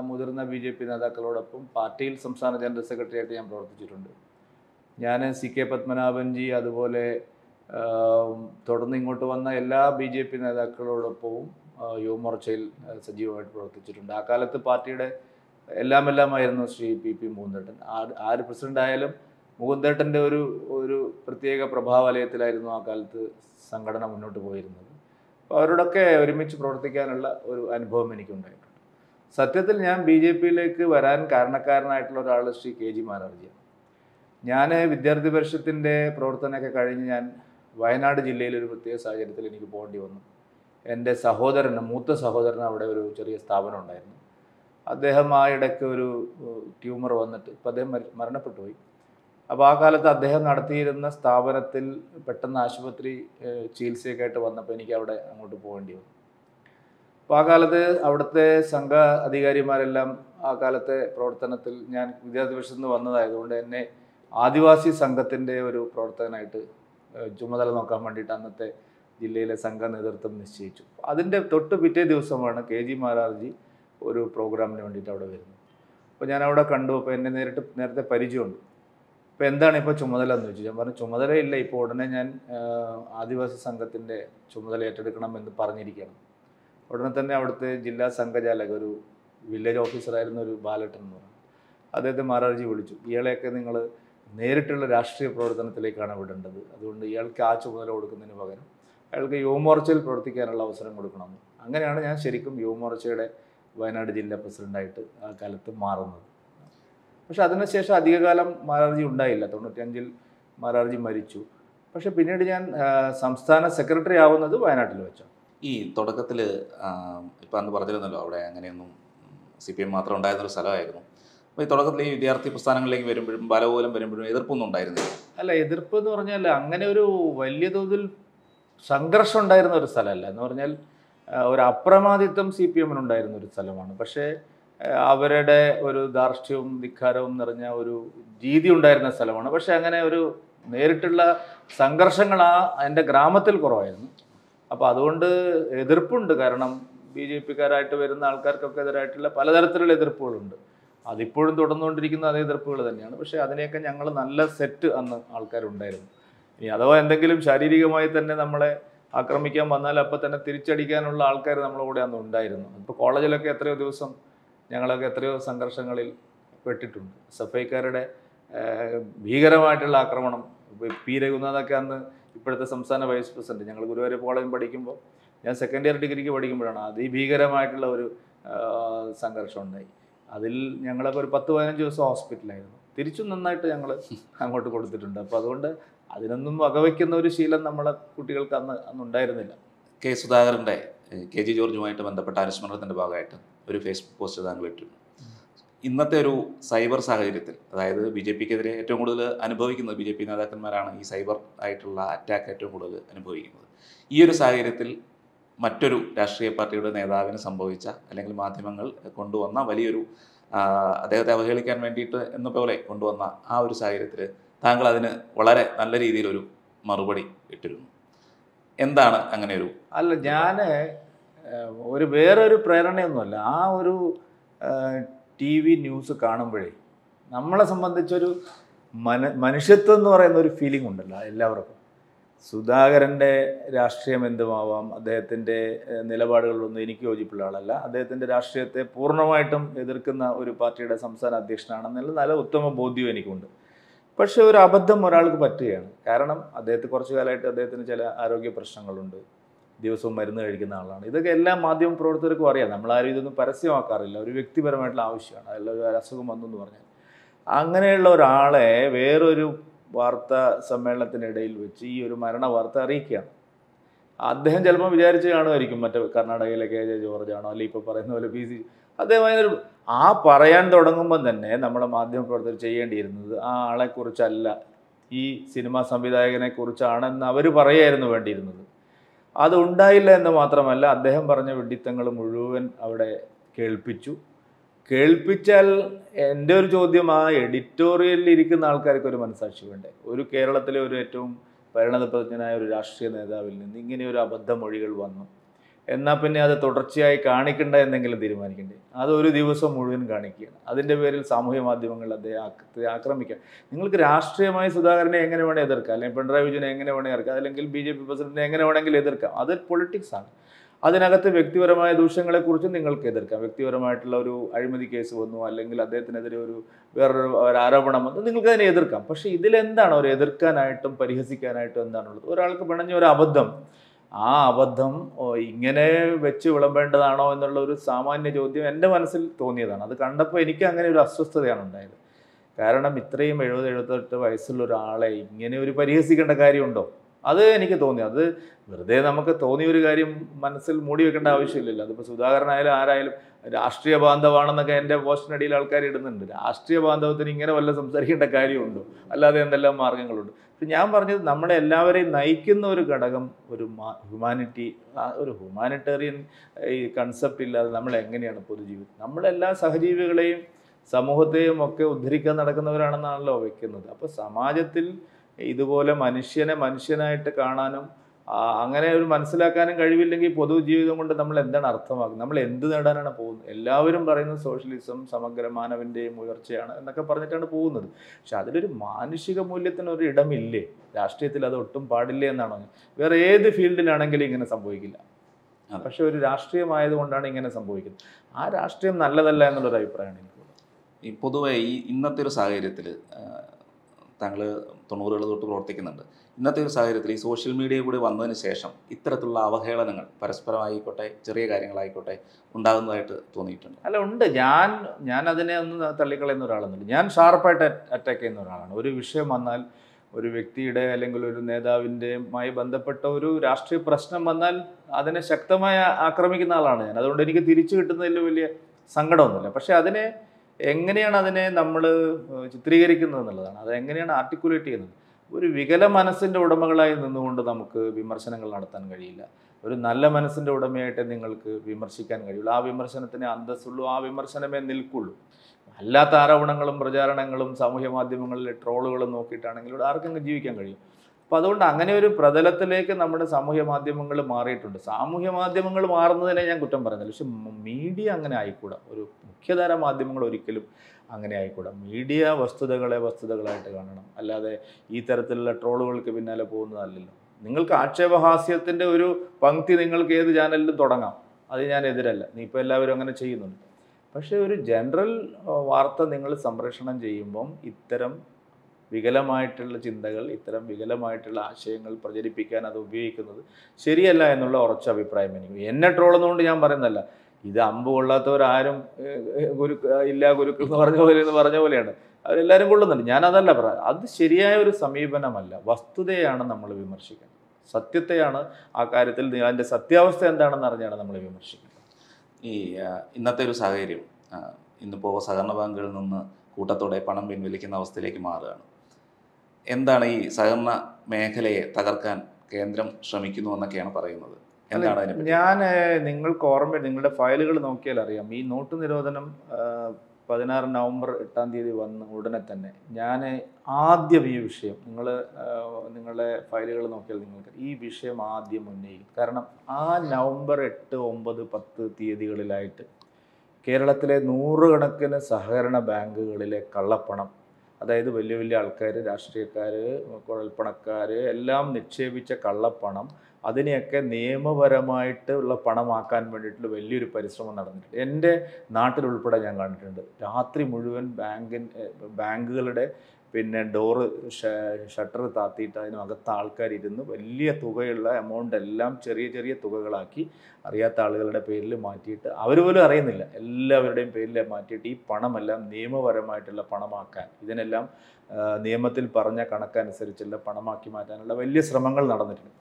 S1: മുതിർന്ന ബി ജെ പി നേതാക്കളോടൊപ്പം പാർട്ടിയിൽ സംസ്ഥാന ജനറൽ സെക്രട്ടറിയായിട്ട് ഞാൻ പ്രവർത്തിച്ചിട്ടുണ്ട്. ഞാൻ സി കെ പത്മനാഭൻജി അതുപോലെ തുടർന്ന് ഇങ്ങോട്ട് വന്ന എല്ലാ ബി ജെ പി നേതാക്കളോടൊപ്പവും യുവമോർച്ചയിൽ സജീവമായിട്ട് പ്രവർത്തിച്ചിട്ടുണ്ട്. ആ കാലത്ത് പാർട്ടിയുടെ എല്ലാം എല്ലാമായിരുന്നു ശ്രീ പി പി മുകുന്ദേട്ടൻ. ആര് പ്രസിഡന്റ് ആയാലും മുകുന്ദേട്ടന്റെ ഒരു ഒരു പ്രത്യേക പ്രഭാവലയത്തിലായിരുന്നു ആ കാലത്ത് സംഘടന മുന്നോട്ട് പോയിരുന്നത്. അവരോടൊക്കെ ഒരുമിച്ച് പ്രവർത്തിക്കാനുള്ള ഒരു അനുഭവം എനിക്കുണ്ടായിട്ടുണ്ട്. സത്യത്തിൽ ഞാൻ ബി ജെ പിയിലേക്ക് വരാൻ കാരണക്കാരനായിട്ടുള്ള ഒരാൾ ശ്രീ കെ ജി മാനർജിയാണ്. ഞാൻ വിദ്യാർത്ഥി പരിഷത്തിന്റെ പ്രവർത്തനമൊക്കെ കഴിഞ്ഞ് ഞാൻ വയനാട് ജില്ലയിൽ ഒരു പ്രത്യേക സാഹചര്യത്തിൽ എനിക്ക് പോകേണ്ടി വന്നു. എന്റെ സഹോദരൻ മൂത്ത സഹോദരൻ അവിടെ ഒരു ചെറിയ സ്ഥാപനം ഉണ്ടായിരുന്നു. അദ്ദേഹം ആ ഇടയ്ക്ക് ഒരു ട്യൂമർ വന്നിട്ട് ഇപ്പം അദ്ദേഹം മരി- മരണപ്പെട്ടു പോയി. അപ്പോൾ ആ കാലത്ത് അദ്ദേഹം നടത്തിയിരുന്ന സ്ഥാപനത്തിൽ പെട്ടെന്ന് ആശുപത്രി ചികിത്സയൊക്കെ ആയിട്ട് വന്നപ്പോൾ എനിക്ക് അവിടെ അങ്ങോട്ട് പോകേണ്ടി വന്നു. അപ്പോൾ ആ കാലത്ത് അവിടുത്തെ സംഘ അധികാരിമാരെല്ലാം ആ കാലത്തെ പ്രവർത്തനത്തിൽ ഞാൻ വിദ്യാർത്ഥി നിന്ന് വന്നതായതുകൊണ്ട് എന്നെ ആദിവാസി സംഘത്തിന്റെ ഒരു പ്രവർത്തകനായിട്ട് ചുമതല നോക്കാൻ വേണ്ടിയിട്ട് അന്നത്തെ ജില്ലയിലെ സംഘ നേതൃത്വം നിശ്ചയിച്ചു. അതിന്റെ തൊട്ട് പിറ്റേ ദിവസമാണ് കെ ജി മാരാർജി ഒരു പ്രോഗ്രാമിന് വേണ്ടിയിട്ട് അവിടെ വരുന്നത്. അപ്പോൾ ഞാൻ അവിടെ കണ്ടു. അപ്പോൾ എന്നെ നേരിട്ട് നേരത്തെ പരിചയമുണ്ട്. അപ്പോൾ എന്താണ് ഇപ്പോൾ ചുമതല എന്ന് ചോദിച്ചു. ഞാൻ പറഞ്ഞു ചുമതലയില്ല ഇപ്പോൾ ഉടനെ ഞാൻ ആദിവാസി സംഘത്തിന്റെ ചുമതല ഏറ്റെടുക്കണം എന്ന് പറഞ്ഞിരിക്കണം ഉടനെ തന്നെ അവിടുത്തെ ജില്ലാ സംഘചാലക ഒരു വില്ലേജ് ഓഫീസറായിരുന്ന ഒരു ബാലട്ടൻ എന്ന് പറഞ്ഞു. അദ്ദേഹത്തെ മാരാർജി വിളിച്ചു. ഇയാളെയൊക്കെ നിങ്ങൾ നേരിട്ടുള്ള രാഷ്ട്രീയ പ്രവർത്തനത്തിലേക്കാണ് വിടേണ്ടത്. അതുകൊണ്ട് ഇയാൾക്ക് ആ ചുമതല കൊടുക്കുന്നതിന് പകരം അയാൾക്ക് യുവമോർച്ചയിൽ പ്രവർത്തിക്കാനുള്ള അവസരം കൊടുക്കണം അങ്ങനെയാണ് ഞാൻ ശരിക്കും യുവമോർച്ചയുടെ വയനാട് ജില്ലാ പ്രസിഡന്റായിട്ട് ആ കാലത്ത് മാറുന്നത്. പക്ഷെ അതിനുശേഷം അധികകാലം മാരാർജി ഉണ്ടായില്ല. തൊണ്ണൂറ്റിയഞ്ചിൽ മാരാർജി മരിച്ചു. പക്ഷെ പിന്നീട് ഞാൻ സംസ്ഥാന സെക്രട്ടറി ആവുന്നത് വയനാട്ടിൽ വെച്ചാണ്.
S2: ഈ തുടക്കത്തിൽ ഇപ്പം അന്ന് പറഞ്ഞിരുന്നല്ലോ അവിടെ അങ്ങനെയൊന്നും സി പി എം മാത്രം ഉണ്ടായിരുന്നൊരു സ്ഥലമായിരുന്നു. അപ്പോൾ ഈ തുടക്കത്തിൽ ഈ വിദ്യാർത്ഥി പ്രസ്ഥാനങ്ങളിലേക്ക് വരുമ്പോഴും ബലപോലം വരുമ്പോഴും എതിർപ്പൊന്നും ഉണ്ടായിരുന്നില്ല.
S1: അല്ല എതിർപ്പ് എന്ന് പറഞ്ഞാൽ അങ്ങനെ ഒരു വലിയ തോതിൽ സംഘർഷം ഉണ്ടായിരുന്ന ഒരു സ്ഥലമല്ല. എന്ന് പറഞ്ഞാൽ ഒരു അപ്രമാദിത്വം സി പി എമ്മിനുണ്ടായിരുന്ന ഒരു സ്ഥലമാണ്. പക്ഷേ അവരുടെ ഒരു ധാർഷ്ട്യവും ധിക്കാരവും നിറഞ്ഞ ഒരു രീതി ഉണ്ടായിരുന്ന സ്ഥലമാണ്. പക്ഷേ അങ്ങനെ ഒരു നേരിട്ടുള്ള സംഘർഷങ്ങൾ ആ എന്റെ ഗ്രാമത്തിൽ കുറവായിരുന്നു. അപ്പോൾ അതുകൊണ്ട് എതിർപ്പുണ്ട്. കാരണം ബി ജെ പിക്കാരായിട്ട് വരുന്ന ആൾക്കാർക്കൊക്കെ എതിരായിട്ടുള്ള പലതരത്തിലുള്ള എതിർപ്പുകളുണ്ട്. അതിപ്പോഴും തുടർന്നുകൊണ്ടിരിക്കുന്ന അതേ എതിർപ്പുകൾ തന്നെയാണ്. പക്ഷേ അതിനെയൊക്കെ ഞങ്ങൾ നല്ല സെറ്റ് അന്ന് ആൾക്കാരുണ്ടായിരുന്നു. ഇനി അഥവാ എന്തെങ്കിലും ശാരീരികമായി തന്നെ നമ്മളെ ആക്രമിക്കാൻ വന്നാൽ അപ്പം തന്നെ തിരിച്ചടിക്കാനുള്ള ആൾക്കാർ നമ്മളെ കൂടെ അന്ന് ഉണ്ടായിരുന്നു. ഇപ്പോൾ കോളേജിലൊക്കെ എത്രയോ ദിവസം ഞങ്ങളൊക്കെ എത്രയോ സംഘർഷങ്ങളിൽ പെട്ടിട്ടുണ്ട്. സഫൈക്കാരുടെ ഭീകരമായിട്ടുള്ള ആക്രമണം. പി രഘുനാഥൊക്കെ അന്ന് ഇപ്പോഴത്തെ സംസ്ഥാന വൈസ് പ്രസിഡന്റ്. ഞങ്ങൾ ഗുരുവായൂർ കോളേജിൽ പഠിക്കുമ്പോൾ ഞാൻ സെക്കൻഡ് ഇയർ ഡിഗ്രിക്ക് പഠിക്കുമ്പോഴാണ് അതിഭീകരമായിട്ടുള്ള ഒരു സംഘർഷം ഉണ്ടായി. അതിൽ ഞങ്ങളൊക്കെ ഒരു പത്ത് പതിനഞ്ച് ദിവസം ഹോസ്പിറ്റലായിരുന്നു. തിരിച്ചും നന്നായിട്ട് ഞങ്ങൾ അങ്ങോട്ട് കൊടുത്തിട്ടുണ്ട്. അപ്പോൾ അതുകൊണ്ട് അതിനൊന്നും വകവയ്ക്കുന്ന ഒരു ശീലം നമ്മളെ കുട്ടികൾക്ക് അന്ന് അന്ന് ഉണ്ടായിരുന്നില്ല
S2: കെ സുധാകരന്റെ കെ ജി ജോർജുമായിട്ട് ബന്ധപ്പെട്ട അനുസ്മരണത്തിന്റെ ഭാഗമായിട്ട് ഒരു ഫേസ്ബുക്ക് പോസ്റ്റ് താങ്കൾ ഇട്ടിരുന്നു ഇന്നത്തെ ഒരു സൈബർ സാഹചര്യത്തിൽ അതായത് ബി ജെ പിക്കെതിരെ ഏറ്റവും കൂടുതൽ അനുഭവിക്കുന്നത് ബി ജെ പി നേതാക്കന്മാരാണ് ഈ സൈബർ ആയിട്ടുള്ള അറ്റാക്ക് ഏറ്റവും കൂടുതൽ അനുഭവിക്കുന്നത്. ഈ ഒരു സാഹചര്യത്തിൽ മറ്റൊരു രാഷ്ട്രീയ പാർട്ടിയുടെ നേതാവിന് സംഭവിച്ച അല്ലെങ്കിൽ മാധ്യമങ്ങൾ കൊണ്ടുവന്ന വലിയൊരു അദ്ദേഹത്തെ അവഹേളിക്കാൻ വേണ്ടിയിട്ട് എന്ന പോലെ കൊണ്ടുവന്ന ആ ഒരു സാഹചര്യത്തിൽ താങ്കൾ അതിന് വളരെ നല്ല രീതിയിലൊരു മറുപടി ഇട്ടിരുന്നു. എന്താണ് അങ്ങനെ ഒരു
S1: അല്ല ഞാൻ ഒരു വേറൊരു പ്രേരണയൊന്നുമല്ല. ആ ഒരു ടി വി ന്യൂസ് കാണുമ്പോഴേ നമ്മളെ സംബന്ധിച്ചൊരു മന മനുഷ്യത്വം എന്ന് പറയുന്ന ഒരു ഫീലിംഗ് ഉണ്ടല്ലോ എല്ലാവർക്കും. സുധാകരന്റെ രാഷ്ട്രീയം എന്തുമാവാം അദ്ദേഹത്തിന്റെ നിലപാടുകളിലൊന്നും എനിക്ക് യോജിപ്പുള്ള ആളല്ല. അദ്ദേഹത്തിന്റെ രാഷ്ട്രീയത്തെ പൂർണമായിട്ടും എതിർക്കുന്ന ഒരു പാർട്ടിയുടെ സംസ്ഥാന അധ്യക്ഷനാണെന്നുള്ള നല്ല ഉത്തമ ബോധ്യം എനിക്കുണ്ട്. പക്ഷേ ഒരു അബദ്ധം ഒരാൾക്ക് പറ്റുകയാണ്. കാരണം അദ്ദേഹത്തെ കുറച്ചു കാലമായിട്ട് അദ്ദേഹത്തിന് ചില ആരോഗ്യ പ്രശ്നങ്ങളുണ്ട്. ദിവസവും മരുന്ന് കഴിക്കുന്ന ആളാണ്. ഇതൊക്കെ എല്ലാ മാധ്യമ പ്രവർത്തകർക്കും അറിയാം. നമ്മളാരും ഇതൊന്നും പരസ്യമാക്കാറില്ല. ഒരു വ്യക്തിപരമായിട്ടുള്ള ആവശ്യമാണ്. അതല്ല ഒരു അസുഖം വന്നു എന്ന് പറഞ്ഞാൽ. അങ്ങനെയുള്ള ഒരാളെ വേറൊരു വാർത്താ സമ്മേളനത്തിനിടയിൽ വെച്ച് ഈ ഒരു മരണ വാർത്ത അറിയിക്കുകയാണ്. അദ്ദേഹം ചിലപ്പോൾ വിചാരിച്ച് കാണുമായിരിക്കും മറ്റേ കർണാടകയിലെ കെ ജെ ജോർജ് ആണോ അല്ലെങ്കിൽ ഇപ്പോൾ പറയുന്ന പോലെ പി സി അദ്ദേഹം അതിനൊരു ആ പറയാൻ തുടങ്ങുമ്പോൾ തന്നെ നമ്മുടെ മാധ്യമപ്രവർത്തകർ ചെയ്യേണ്ടിയിരുന്നത് ആ ആളെക്കുറിച്ചല്ല ഈ സിനിമാ സംവിധായകനെ കുറിച്ചാണെന്ന് അവർ പറയായിരുന്നു വേണ്ടിയിരുന്നത്. അത് ഉണ്ടായില്ല എന്ന് മാത്രമല്ല അദ്ദേഹം പറഞ്ഞ വിഡിത്തങ്ങൾ മുഴുവൻ അവിടെ കേൾപ്പിച്ചു. കേൾപ്പിച്ചാൽ എന്റെ ഒരു ചോദ്യം ആ എഡിറ്റോറിയലിൽ ഇരിക്കുന്ന ആൾക്കാർക്ക് ഒരു മനസാക്ഷി വേണ്ടേ? ഒരു കേരളത്തിലെ ഒരു ഏറ്റവും പരിണതപ്രജ്ഞനായ ഒരു രാഷ്ട്രീയ നേതാവിൽ നിന്ന് ഇങ്ങനെ ഒരു അബദ്ധമൊഴികൾ വന്നു. എന്നാൽ പിന്നെ അത് തുടർച്ചയായി കാണിക്കണ്ട എന്നെങ്കിലും തീരുമാനിക്കണ്ടേ അത് ഒരു ദിവസം മുഴുവൻ കാണിക്കുകയാണ്. അതിന്റെ പേരിൽ സാമൂഹ്യ മാധ്യമങ്ങൾ അദ്ദേഹത്തെ ആക്ര- ആക്രമിക്കുക നിങ്ങൾക്ക് രാഷ്ട്രീയമായി സുധാകരനെ എങ്ങനെ വേണേൽ എതിർക്കാം. അല്ലെങ്കിൽ പിണറായി വിജയനെ എങ്ങനെ വേണേൽ എതിർക്കാം. അല്ലെങ്കിൽ ബി ജെ പി പ്രസിഡന്റിനെ എങ്ങനെ വേണമെങ്കിലും എതിർക്കാം. അത് പൊളിറ്റിക്സ് ആണ്. അതിനകത്ത് വ്യക്തിപരമായ ദൂഷ്യങ്ങളെക്കുറിച്ച് നിങ്ങൾക്ക് എതിർക്കാം. വ്യക്തിപരമായിട്ടുള്ള ഒരു അഴിമതി കേസ് വന്നു അല്ലെങ്കിൽ അദ്ദേഹത്തിനെതിരെ ഒരു വേറൊരു ആരോപണം വന്നു നിങ്ങൾക്ക് അതിനെ എതിർക്കാം. പക്ഷേ ഇതിലെന്താണ്? ഒരു എതിർക്കാനായിട്ടും പരിഹസിക്കാനായിട്ടും എന്താണുള്ളത്? ഒരാൾക്ക് പിണഞ്ഞ ഒരു അബദ്ധം ആ അബദ്ധം ഇങ്ങനെ വെച്ച് വിളമ്പേണ്ടതാണോ എന്നുള്ള ഒരു സാമാന്യ ചോദ്യം എന്റെ മനസ്സിൽ തോന്നിയതാണ്. അത് കണ്ടപ്പോൾ എനിക്ക് അങ്ങനെ ഒരു അസ്വസ്ഥതയാണ് ഉണ്ടായത്. കാരണം ഇത്രയും എഴുപത് എഴുപത്തെട്ട് വയസ്സുള്ള ഒരാളെ ഇങ്ങനെ ഒരു പരിഹസിക്കേണ്ട കാര്യമുണ്ടോ? അത് എനിക്ക് തോന്നി. അത് വെറുതെ നമുക്ക് തോന്നിയ ഒരു കാര്യം മനസ്സിൽ മൂടി വെക്കേണ്ട ആവശ്യമില്ലല്ലോ. അതിപ്പോൾ സുധാകരനായാലും ആരായാലും രാഷ്ട്രീയ ബാന്ധവാണെന്നൊക്കെ എന്റെ പോസ്റ്റിനടിയിൽ ആൾക്കാർ ഇടുന്നുണ്ട്. രാഷ്ട്രീയ ബാന്ധവത്തിന് ഇങ്ങനെ വല്ല സംസാരിക്കേണ്ട കാര്യമുണ്ടോ? അല്ലാതെ എന്തെല്ലാം മാർഗങ്ങളുണ്ട്? ഞാൻ പറഞ്ഞത് നമ്മളെ എല്ലാവരെയും നയിക്കുന്ന ഒരു ഘടകം ഒരു ഹ്യൂമാനിറ്റി ഒരു ഹ്യൂമാനിറ്റേറിയൻ ഈ കൺസെപ്റ്റ് ഇല്ലാതെ നമ്മൾ എങ്ങനെയാണ് പൊതുജീവിതം നമ്മളെല്ലാ സഹജീവികളെയും സമൂഹത്തെയും ഒക്കെ ഉദ്ധരിക്കാൻ നടക്കുന്നവരാണെന്നാണല്ലോ വയ്ക്കുന്നത് അപ്പോൾ സമാജത്തിൽ ഇതുപോലെ മനുഷ്യനെ മനുഷ്യനായിട്ട് കാണാനും അങ്ങനെ ഒരു മനസ്സിലാക്കാനും കഴിവില്ലെങ്കിൽ പൊതുജീവിതം കൊണ്ട് നമ്മൾ എന്താണ് അർത്ഥമാക്കുന്നത്? നമ്മൾ എന്ത് നേടാനാണ് പോകുന്നത്? എല്ലാവരും പറയുന്നത് സോഷ്യലിസം സമഗ്ര മാനവന്റെയും ഉയർച്ചയാണ് എന്നൊക്കെ പറഞ്ഞിട്ടാണ് പോകുന്നത്. പക്ഷെ അതിലൊരു മാനുഷിക മൂല്യത്തിന് ഒരു ഇടമില്ലേ? രാഷ്ട്രീയത്തിൽ അത് ഒട്ടും പാടില്ലേ എന്നാണോ വേറെ ഏത് ഫീൽഡിലാണെങ്കിലും ഇങ്ങനെ സംഭവിക്കില്ല. പക്ഷെ ഒരു രാഷ്ട്രീയമായതുകൊണ്ടാണ് ഇങ്ങനെ സംഭവിക്കുന്നത്. ആ രാഷ്ട്രീയം നല്ലതല്ല എന്നുള്ളൊരു അഭിപ്രായമാണ് എനിക്ക്
S2: ഈ പൊതുവെ ഈ ഇന്നത്തെ ഒരു സാഹചര്യത്തിൽ താങ്കൾ തൊണ്ണൂറുകൾ തൊട്ട് പ്രവർത്തിക്കുന്നുണ്ട്. ഇന്നത്തെ ഒരു സാഹചര്യത്തിൽ ഈ സോഷ്യൽ മീഡിയ കൂടി വന്നതിന് ശേഷം ഇത്തരത്തിലുള്ള അവഹേളനങ്ങൾ പരസ്പരമായിക്കോട്ടെ ചെറിയ കാര്യങ്ങളായിക്കോട്ടെ ഉണ്ടാകുന്നതായിട്ട് തോന്നിയിട്ടുണ്ട്.
S1: അല്ല ഉണ്ട്. ഞാൻ ഞാൻ അതിനെ ഒന്ന് തള്ളിക്കളയുന്ന ഒരാളൊന്നുമില്ല. ഞാൻ ഷാർപ്പായിട്ട് അറ്റാക്ക് ചെയ്യുന്ന ഒരാളാണ്. ഒരു വിഷയം വന്നാൽ ഒരു വ്യക്തിയുടെ അല്ലെങ്കിൽ ഒരു നേതാവിന്റെയുമായി ബന്ധപ്പെട്ട ഒരു രാഷ്ട്രീയ പ്രശ്നം വന്നാൽ അതിനെ ശക്തമായി ആക്രമിക്കുന്ന ആളാണ് ഞാൻ. അതുകൊണ്ട് എനിക്ക് തിരിച്ചു കിട്ടുന്നതിൽ വലിയ സങ്കടമൊന്നുമില്ല. പക്ഷേ അതിനെ എങ്ങനെയാണ് അതിനെ നമ്മൾ ചിത്രീകരിക്കുന്നത് എന്നുള്ളതാണ്. അത് എങ്ങനെയാണ് ആർട്ടിക്കുലേറ്റ് ചെയ്യുന്നത്? ഒരു വികല മനസ്സിന്റെ ഉടമകളായി നിന്നുകൊണ്ട് നമുക്ക് വിമർശനങ്ങൾ നടത്താൻ കഴിയില്ല. ഒരു നല്ല മനസ്സിന്റെ ഉടമയായിട്ട് നിങ്ങൾക്ക് വിമർശിക്കാൻ കഴിയുള്ളൂ. ആ വിമർശനത്തിന് അന്തസ്സുള്ളൂ ആ വിമർശനമേ നിൽക്കുള്ളൂ. അല്ലാത്ത ആരോപണങ്ങളും പ്രചാരണങ്ങളും സാമൂഹ്യ മാധ്യമങ്ങളിലെ ട്രോളുകളും നോക്കിയിട്ടാണെങ്കിൽ ഇവിടെ ആർക്കെങ്കിലും ജീവിക്കാൻ കഴിയും. അപ്പോൾ അതുകൊണ്ട് അങ്ങനെ ഒരു പ്രതലത്തിലേക്ക് നമ്മുടെ സാമൂഹ്യ മാധ്യമങ്ങൾ മാറിയിട്ടുണ്ട്. സാമൂഹ്യ മാധ്യമങ്ങൾ മാറുന്നതിനെ ഞാൻ കുറ്റം പറയുന്നില്ല. പക്ഷെ മീഡിയ അങ്ങനെ ആയിക്കൂടാ. ഒരു മുഖ്യധാര മാധ്യമങ്ങൾ ഒരിക്കലും അങ്ങനെ ആയിക്കൂടാ. മീഡിയ വസ്തുതകളെ വസ്തുതകളായിട്ട് കാണണം. അല്ലാതെ ഈ തരത്തിലുള്ള ട്രോളുകൾക്ക് പിന്നാലെ പോകുന്നതല്ലല്ലോ. നിങ്ങൾക്ക് ആക്ഷേപഹാസ്യത്തിന്റെ ഒരു പങ്ക്തി നിങ്ങൾക്ക് ഏത് ചാനലിലും തുടങ്ങാം. അത് ഞാൻ എതിരല്ല. നീ ഇപ്പോൾ എല്ലാവരും അങ്ങനെ ചെയ്യുന്നുണ്ട്. പക്ഷേ ഒരു ജനറൽ വാർത്ത നിങ്ങൾ സംപ്രേഷണം ചെയ്യുമ്പം ഇത്തരം വികലമായിട്ടുള്ള ചിന്തകൾ ഇത്തരം വികലമായിട്ടുള്ള ആശയങ്ങൾ പ്രചരിപ്പിക്കാൻ അത് ഉപയോഗിക്കുന്നത് ശരിയല്ല എന്നുള്ള ഉറച്ച അഭിപ്രായം എനിക്ക്. എന്നെ ട്രോളുന്നതുകൊണ്ട് ഞാൻ പറയുന്നതല്ല. ഇത് അമ്പ് കൊള്ളാത്തവരാരും ഗുരു ഇല്ല ഗുരുക്കൾ എന്ന് പറഞ്ഞ പോലെ എന്ന് പറഞ്ഞ പോലെയാണ്. അവരെല്ലാവരും കൊള്ളുന്നുണ്ട്. ഞാൻ അതല്ല പറയാം അത് ശരിയായ ഒരു സമീപനമല്ല. വസ്തുതയാണ് നമ്മൾ വിമർശിക്കുന്നത്. സത്യത്തെയാണ് ആ കാര്യത്തിൽ അതിന്റെ സത്യാവസ്ഥ എന്താണെന്ന് അറിഞ്ഞാണ് നമ്മൾ വിമർശിക്കുന്നത്.
S2: ഈ ഇന്നത്തെ ഒരു സാഹചര്യം ഇന്നിപ്പോൾ സഹകരണ ബാങ്കുകളിൽ നിന്ന് കൂട്ടത്തോടെ പണം പിൻവലിക്കുന്ന അവസ്ഥയിലേക്ക് മാറുകയാണ്. എന്താണ് ഈ സഹകരണ മേഖലയെ തകർക്കാൻ കേന്ദ്രം ശ്രമിക്കുന്നു എന്നൊക്കെയാണ് പറയുന്നത്? എന്താണ്
S1: ഞാൻ നിങ്ങൾക്ക് ഓർമ്മ നിങ്ങളുടെ ഫയലുകൾ നോക്കിയാൽ അറിയാം. ഈ നോട്ട് നിരോധനം പതിനാറ് നവംബർ എട്ടാം തീയതി വന്ന ഉടനെ തന്നെ ഞാൻ ആദ്യം ഈ വിഷയം നിങ്ങൾ നിങ്ങളുടെ ഫയലുകൾ നോക്കിയാൽ നിങ്ങൾക്ക് ഈ വിഷയം ആദ്യം ഉന്നയിക്കും. കാരണം ആ നവംബർ എട്ട് ഒമ്പത് പത്ത് തീയതികളിലായിട്ട് കേരളത്തിലെ നൂറുകണക്കിന് സഹകരണ ബാങ്കുകളിലെ കള്ളപ്പണം അതായത് വലിയ വലിയ ആൾക്കാർ രാഷ്ട്രീയക്കാർ കുഴൽപ്പണക്കാർ എല്ലാം നിക്ഷേപിച്ച കള്ളപ്പണം അതിനെയൊക്കെ നിയമപരമായിട്ടുള്ള പണമാക്കാൻ വേണ്ടിയിട്ടുള്ള വലിയൊരു പരിശ്രമം നടന്നിട്ടുണ്ട്. എന്റെ നാട്ടിലുൾപ്പെടെ ഞാൻ കണ്ടിട്ടുണ്ട്. രാത്രി മുഴുവൻ ബാങ്കിൻ ബാങ്കുകളുടെ പിന്നെ ഡോറ് ഷട്ടർ താത്തിയിട്ട് അതിനകത്ത് ആൾക്കാരിരുന്ന്. വലിയ തുകയുള്ള എമൗണ്ട് എല്ലാം ചെറിയ ചെറിയ തുകകളാക്കി അറിയാത്ത ആളുകളുടെ പേരിൽ മാറ്റിയിട്ട് അവർ പോലും അറിയുന്നില്ല. എല്ലാവരുടെയും പേരിൽ മാറ്റിയിട്ട് ഈ പണമെല്ലാം നിയമപരമായിട്ടുള്ള പണമാക്കാൻ ഇതിനെല്ലാം നിയമത്തിൽ പറഞ്ഞ കണക്കനുസരിച്ചുള്ള പണമാക്കി മാറ്റാനുള്ള വലിയ ശ്രമങ്ങൾ നടന്നിട്ടുണ്ട്.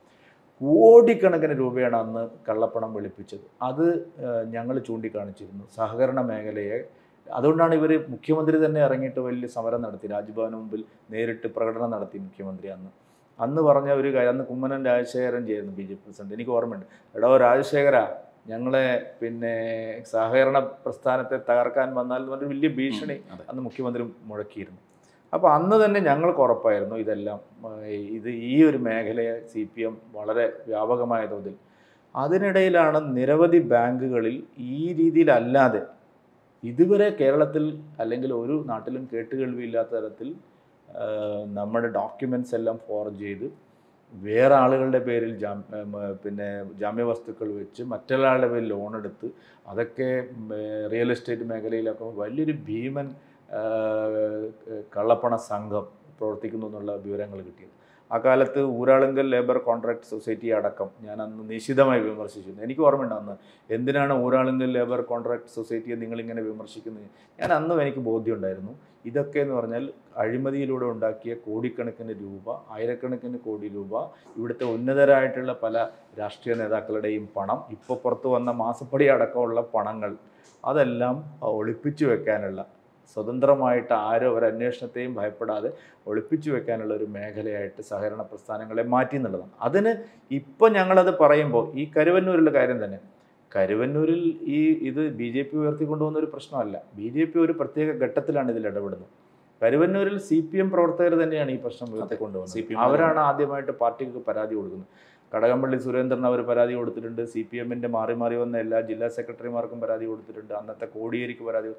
S1: കോടിക്കണക്കിന് രൂപയാണ് അന്ന് കള്ളപ്പണം വെളുപ്പിച്ചത്. അത് ഞങ്ങൾ ചൂണ്ടിക്കാണിച്ചിരുന്നു. സഹകരണ മേഖലയെ അതുകൊണ്ടാണ് ഇവർ മുഖ്യമന്ത്രി തന്നെ ഇറങ്ങിയിട്ട് വലിയ സമരം നടത്തി. രാജ്ഭവന് മുമ്പിൽ നേരിട്ട് പ്രകടനം നടത്തി മുഖ്യമന്ത്രി അന്ന്. അന്ന് പറഞ്ഞ ഒരു കാര്യം അന്ന് കുമ്മനം രാജശേഖരൻ ചെയ്യുന്നു ബി ജെ പി പ്രസിഡന്റ്. എനിക്ക് ഓർമ്മയുണ്ട്. എടോ രാജശേഖര ഞങ്ങളെ പിന്നെ സഹകരണ പ്രസ്ഥാനത്തെ തകർക്കാൻ വന്നാൽ എന്ന് പറഞ്ഞ വലിയ ഭീഷണി അന്ന് മുഖ്യമന്ത്രി മുഴക്കിയിരുന്നു. അപ്പോൾ അന്ന് തന്നെ ഞങ്ങൾക്ക് ഉറപ്പായിരുന്നു ഇതെല്ലാം ഇത് ഈ ഒരു മേഖലയെ സി പി എം വളരെ വ്യാപകമായ തോതിൽ. അതിനിടയിലാണ് നിരവധി ബാങ്കുകളിൽ ഈ രീതിയിലല്ലാതെ ഇതുവരെ കേരളത്തിൽ അല്ലെങ്കിൽ ഒരു നാട്ടിലും കേട്ടുകേൾവിയില്ലാത്ത തരത്തിൽ നമ്മുടെ ഡോക്യുമെന്റ്സ് എല്ലാം ഫോർജ് ചെയ്ത് വേറെ ആളുകളുടെ പേരിൽ ജാം ഉം, പിന്നെ ജാമ്യവസ്തുക്കൾ വെച്ച് മറ്റൊരാളുടെ പേരിൽ ലോൺ എടുത്ത് അതൊക്കെ റിയൽ എസ്റ്റേറ്റ് മേഖലയിലൊക്കെ വലിയൊരു ഭീമൻ കള്ളപ്പണ സംഘം പ്രവർത്തിക്കുന്നു എന്നുള്ള വിവരങ്ങൾ കിട്ടിയത്. ആ കാലത്ത് ഊരാളുങ്കൽ ലേബർ കോൺട്രാക്ട് സൊസൈറ്റി അടക്കം ഞാൻ അന്ന് നിശിതമായി വിമർശിച്ചിരുന്നു. എനിക്ക് ഓർമ്മയുണ്ട് അന്ന് എന്തിനാണ് ഊരാളുങ്കൽ ലേബർ കോൺട്രാക്ട് സൊസൈറ്റിയെ നിങ്ങളിങ്ങനെ വിമർശിക്കുന്നത്? ഞാൻ അന്നും എനിക്ക് ബോധ്യമുണ്ടായിരുന്നു. ഇതൊക്കെ എന്ന് പറഞ്ഞാൽ അഴിമതിയിലൂടെ ഉണ്ടാക്കിയ കോടിക്കണക്കിന് രൂപ ആയിരക്കണക്കിന് കോടി രൂപ ഇവിടുത്തെ ഉന്നതരായിട്ടുള്ള പല രാഷ്ട്രീയ നേതാക്കളുടെയും പണം ഇപ്പോൾ പുറത്തു വന്ന മാസപ്പടി അടക്കമുള്ള പണങ്ങൾ അതെല്ലാം ഒളിപ്പിച്ചു വെക്കാനുള്ള സ്വതന്ത്രമായിട്ട് ആരോ ഒരു അന്വേഷണത്തെയും ഭയപ്പെടാതെ ഒളിപ്പിച്ചു വെക്കാനുള്ള ഒരു മേഖലയായിട്ട് സഹകരണ പ്രസ്ഥാനങ്ങളെ മാറ്റി എന്നുള്ളതാണ്. അതിന് ഇപ്പം ഞങ്ങളത് പറയുമ്പോൾ ഈ കരുവന്നൂരിലെ കാര്യം തന്നെ. കരുവന്നൂരിൽ ഈ ഇത് ബി ജെ പി ഉയർത്തിക്കൊണ്ടുവന്ന ഒരു പ്രശ്നമല്ല. ബി ജെ പി ഒരു പ്രത്യേക ഘട്ടത്തിലാണ് ഇതിൽ ഇടപെടുന്നത്. കരുവന്നൂരിൽ സി പി എം പ്രവർത്തകർ തന്നെയാണ് ഈ പ്രശ്നം ഉയർത്തിക്കൊണ്ടുവന്നത്. അവരാണ് ആദ്യമായിട്ട് പാർട്ടിക്ക് പരാതി കൊടുക്കുന്നത്. കടകംപള്ളി സുരേന്ദ്രൻ അവർ പരാതി കൊടുത്തിട്ടുണ്ട്. സി പി എമ്മിന്റെ മാറി മാറി വന്ന എല്ലാ ജില്ലാ സെക്രട്ടറിമാർക്കും പരാതി കൊടുത്തിട്ടുണ്ട്. അന്നത്തെ കോടിയേരിക്ക് പരാതി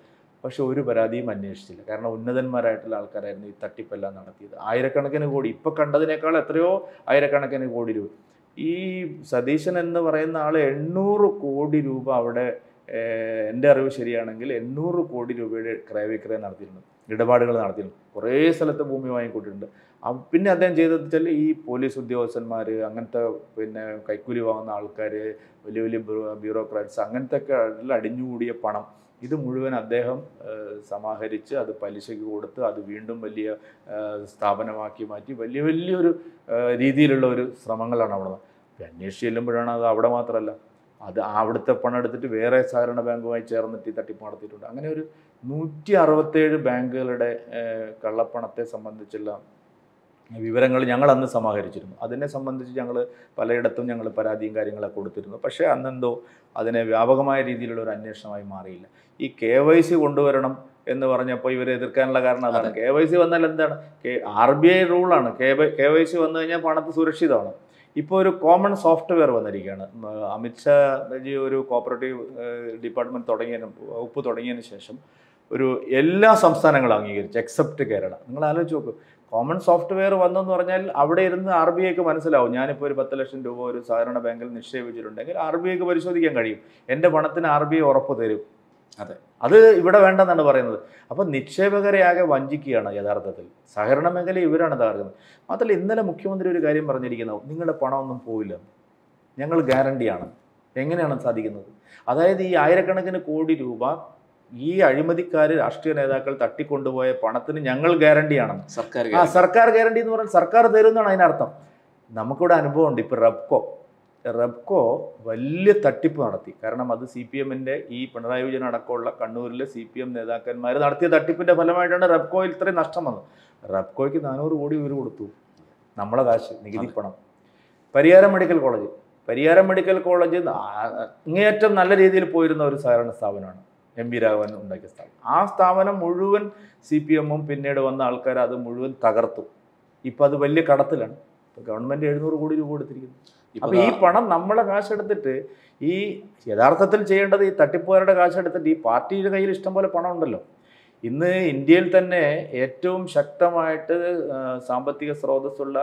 S1: പക്ഷേ ഒരു പരാതിയും അന്വേഷിച്ചില്ല. കാരണം ഉന്നതന്മാരായിട്ടുള്ള ആൾക്കാരായിരുന്നു ഈ തട്ടിപ്പെല്ലാം നടത്തിയത്. ആയിരക്കണക്കിന് കോടി. ഇപ്പം കണ്ടതിനേക്കാൾ എത്രയോ ആയിരക്കണക്കിന് കോടി രൂപ. ഈ സതീശൻ എന്ന് പറയുന്ന ആൾ എണ്ണൂറ് കോടി രൂപ അവിടെ എന്റെ അറിവ് ശരിയാണെങ്കിൽ എണ്ണൂറ് കോടി രൂപയുടെ ക്രയവിക്രയം നടത്തിയിട്ടുണ്ട്. ഇടപാടുകൾ നടത്തിയിട്ടുണ്ട് കുറേ സ്ഥലത്ത് ഭൂമി വാങ്ങിക്കൂട്ടിയിട്ടുണ്ട് പിന്നെ അദ്ദേഹം ചെയ്തത് വെച്ചാൽ ഈ പോലീസ് ഉദ്യോഗസ്ഥന്മാർ അങ്ങനത്തെ പിന്നെ കൈക്കൂലി വാങ്ങുന്ന ആൾക്കാർ വലിയ വലിയ ബ്യൂറോ- ബ്യൂറോക്രാറ്റ്സ് അങ്ങനത്തെ ഒക്കെ അടിഞ്ഞുകൂടിയ പണം ഇത് മുഴുവൻ അദ്ദേഹം സമാഹരിച്ച് അത് പലിശയ്ക്ക് കൊടുത്ത് അത് വീണ്ടും വലിയ സ്ഥാപനമാക്കി മാറ്റി. വലിയ വലിയൊരു രീതിയിലുള്ള ഒരു ശ്രമങ്ങളാണ് അവിടെ അന്വേഷിച്ച് ചെല്ലുമ്പോഴാണ് അത് അവിടെ മാത്രമല്ല. അത് അവിടുത്തെ പണം എടുത്തിട്ട് വേറെ സഹകരണ ബാങ്കുമായി ചേർന്നിട്ട് ഈ തട്ടിപ്പ് നടത്തിയിട്ടുണ്ട്. അങ്ങനെ ഒരു നൂറ്റി അറുപത്തേഴ് ബാങ്കുകളുടെ കള്ളപ്പണത്തെ സംബന്ധിച്ചുള്ള വിവരങ്ങൾ ഞങ്ങൾ അന്ന് സമാഹരിച്ചിരുന്നു. അതിനെ സംബന്ധിച്ച് ഞങ്ങൾ പലയിടത്തും ഞങ്ങൾ പരാതിയും കാര്യങ്ങളൊക്കെ കൊടുത്തിരുന്നു. പക്ഷേ അന്നെന്തോ അതിനെ വ്യാപകമായ രീതിയിലുള്ള ഒരു അന്വേഷണമായി മാറിയില്ല. ഈ കെ വൈ സി കൊണ്ടുവരണം എന്ന് പറഞ്ഞപ്പോൾ ഇവരെ എതിർക്കാനുള്ള കാരണം അതാണ്. കെ വൈ സി വന്നാൽ എന്താണ്? K R B I റൂളാണ്. K Y K Y C വന്നു കഴിഞ്ഞാൽ പണത്ത് സുരക്ഷിതമാണ്. ഇപ്പോൾ ഒരു കോമൺ സോഫ്റ്റ്വെയർ വന്നിരിക്കുകയാണ്. അമിത്ഷാജി ഒരു കോപ്പറേറ്റീവ് ഡിപ്പാർട്ട്മെന്റ് തുടങ്ങിയതിന് വകുപ്പ് തുടങ്ങിയതിന് ശേഷം ഒരു എല്ലാ സംസ്ഥാനങ്ങളും അംഗീകരിച്ചു എക്സെപ്റ്റ് കേരള. നിങ്ങൾ ആലോചിച്ച് നോക്കൂ കോമൺ സോഫ്റ്റ്വെയർ വന്നെന്ന് പറഞ്ഞാൽ അവിടെ ഇരുന്ന് ആർ ബി ഐക്ക് മനസ്സിലാവും ഞാനിപ്പോൾ ഒരു പത്ത് ലക്ഷം രൂപ ഒരു സാധാരണ ബാങ്കിൽ നിക്ഷേപിച്ചിട്ടുണ്ടെങ്കിൽ ആർ ബി ഐക്ക് പരിശോധിക്കാൻ കഴിയും. എന്റെ പണത്തിന് ആർ ബി ഐ ഉറപ്പ് തരും.
S2: അതെ.
S1: അത് ഇവിടെ വേണ്ടെന്നാണ് പറയുന്നത്. അപ്പോൾ നിക്ഷേപകരെ ആകെ വഞ്ചിക്കുകയാണ് യഥാർത്ഥത്തിൽ. സഹകരണ മേഖല ഇവരാണ് തകർക്കുന്നത്. മാത്രമല്ല ഇന്നലെ മുഖ്യമന്ത്രി ഒരു കാര്യം പറഞ്ഞിരിക്കുന്നത് നിങ്ങളുടെ പണമൊന്നും പോവില്ല. ഞങ്ങൾ ഗ്യാരണ്ടിയാണ് എങ്ങനെയാണ് സാധിക്കുന്നത്? അതായത് ഈ ആയിരക്കണക്കിന് കോടി രൂപ ഈ അഴിമതിക്കാർ രാഷ്ട്രീയ നേതാക്കൾ തട്ടിക്കൊണ്ടുപോയ പണത്തിന് ഞങ്ങൾ ഗ്യാരണ്ടിയാണെന്ന്.
S2: സർക്കാർ
S1: ആ സർക്കാർ ഗ്യാരണ്ടി എന്ന് പറഞ്ഞാൽ സർക്കാർ തരുമെന്നാണ് അതിനർത്ഥം നമുക്കിവിടെ അനുഭവമുണ്ട് ഇപ്പോൾ റബ്കോ റബ്കോ വലിയ തട്ടിപ്പ് നടത്തി. കാരണം അത് സി പി എമ്മിന്റെ ഈ പിണറായി വിജയൻ അടക്കമുള്ള കണ്ണൂരിലെ സി പി എം നേതാക്കന്മാർ നടത്തിയ തട്ടിപ്പിന്റെ ഫലമായിട്ടാണ് റബ്കോയിൽ ഇത്രയും നഷ്ടം വന്നത്. റബ്കോയ്ക്ക് നാനൂറ് കോടി ഇവർ കൊടുത്തു. നമ്മളെ കാശ് നികുതി പണം. Pariyaram medical college. Pariyaram medical college അങ്ങേയറ്റം നല്ല രീതിയിൽ പോയിരുന്ന ഒരു സഹകരണ സ്ഥാപനമാണ്. എം വി രാഘവൻ ഉണ്ടാക്കിയ സ്ഥാപനം. ആ സ്ഥാപനം മുഴുവൻ സി പി എമ്മും പിന്നീട് വന്ന ആൾക്കാർ അത് മുഴുവൻ തകർത്തു. ഇപ്പം അത് വലിയ കടത്തിലാണ്. ഇപ്പം ഗവൺമെന്റ് എഴുന്നൂറ് കോടി രൂപ കൊടുത്തിരിക്കുന്നു. അപ്പോൾ ഈ പണം നമ്മളെ കാശെടുത്തിട്ട് ഈ യഥാർത്ഥത്തിൽ ചെയ്യേണ്ടത് ഈ തട്ടിപ്പുകാരുടെ കാശെടുത്തിട്ട് ഈ പാർട്ടിയുടെ കയ്യിൽ ഇഷ്ടം പോലെ പണം ഉണ്ടല്ലോ ഇന്ന് ഇന്ത്യയിൽ തന്നെ ഏറ്റവും ശക്തമായിട്ട് സാമ്പത്തിക സ്രോതസ്സുള്ള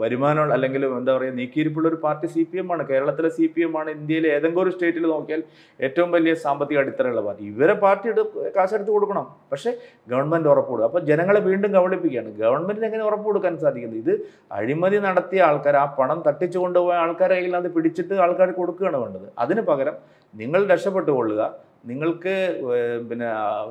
S1: വരുമാനമുള്ള അല്ലെങ്കിൽ എന്താ പറയുക നീക്കിയിരിപ്പുള്ള ഒരു പാർട്ടി സി പി എം ആണ്. കേരളത്തിലെ സി പി എം ആണ് ഇന്ത്യയിലെ ഏതെങ്കിലും ഒരു സ്റ്റേറ്റിൽ നോക്കിയാൽ ഏറ്റവും വലിയ സാമ്പത്തിക അടിത്തറയുള്ള പാർട്ടി. ഇവരെ പാർട്ടി എടുത്ത് കാശെടുത്ത് കൊടുക്കണം. പക്ഷേ ഗവൺമെന്റ് ഉറപ്പ് കൊടുക്കും അപ്പോൾ ജനങ്ങളെ വീണ്ടും കബളിപ്പിക്കുകയാണ്. ഗവൺമെന്റിന് എങ്ങനെ ഉറപ്പ് കൊടുക്കാൻ സാധിക്കുന്നത് ഇത് അഴിമതി നടത്തിയ ആൾക്കാർ ആ പണം തട്ടിച്ചു കൊണ്ടുപോയ ആൾക്കാരെ അത് പിടിച്ചിട്ട് ആൾക്കാർ കൊടുക്കുകയാണ് വേണ്ടത്. അതിന് പകരം നിങ്ങൾ രക്ഷപ്പെട്ടു കൊള്ളുക നിങ്ങൾക്ക് പിന്നെ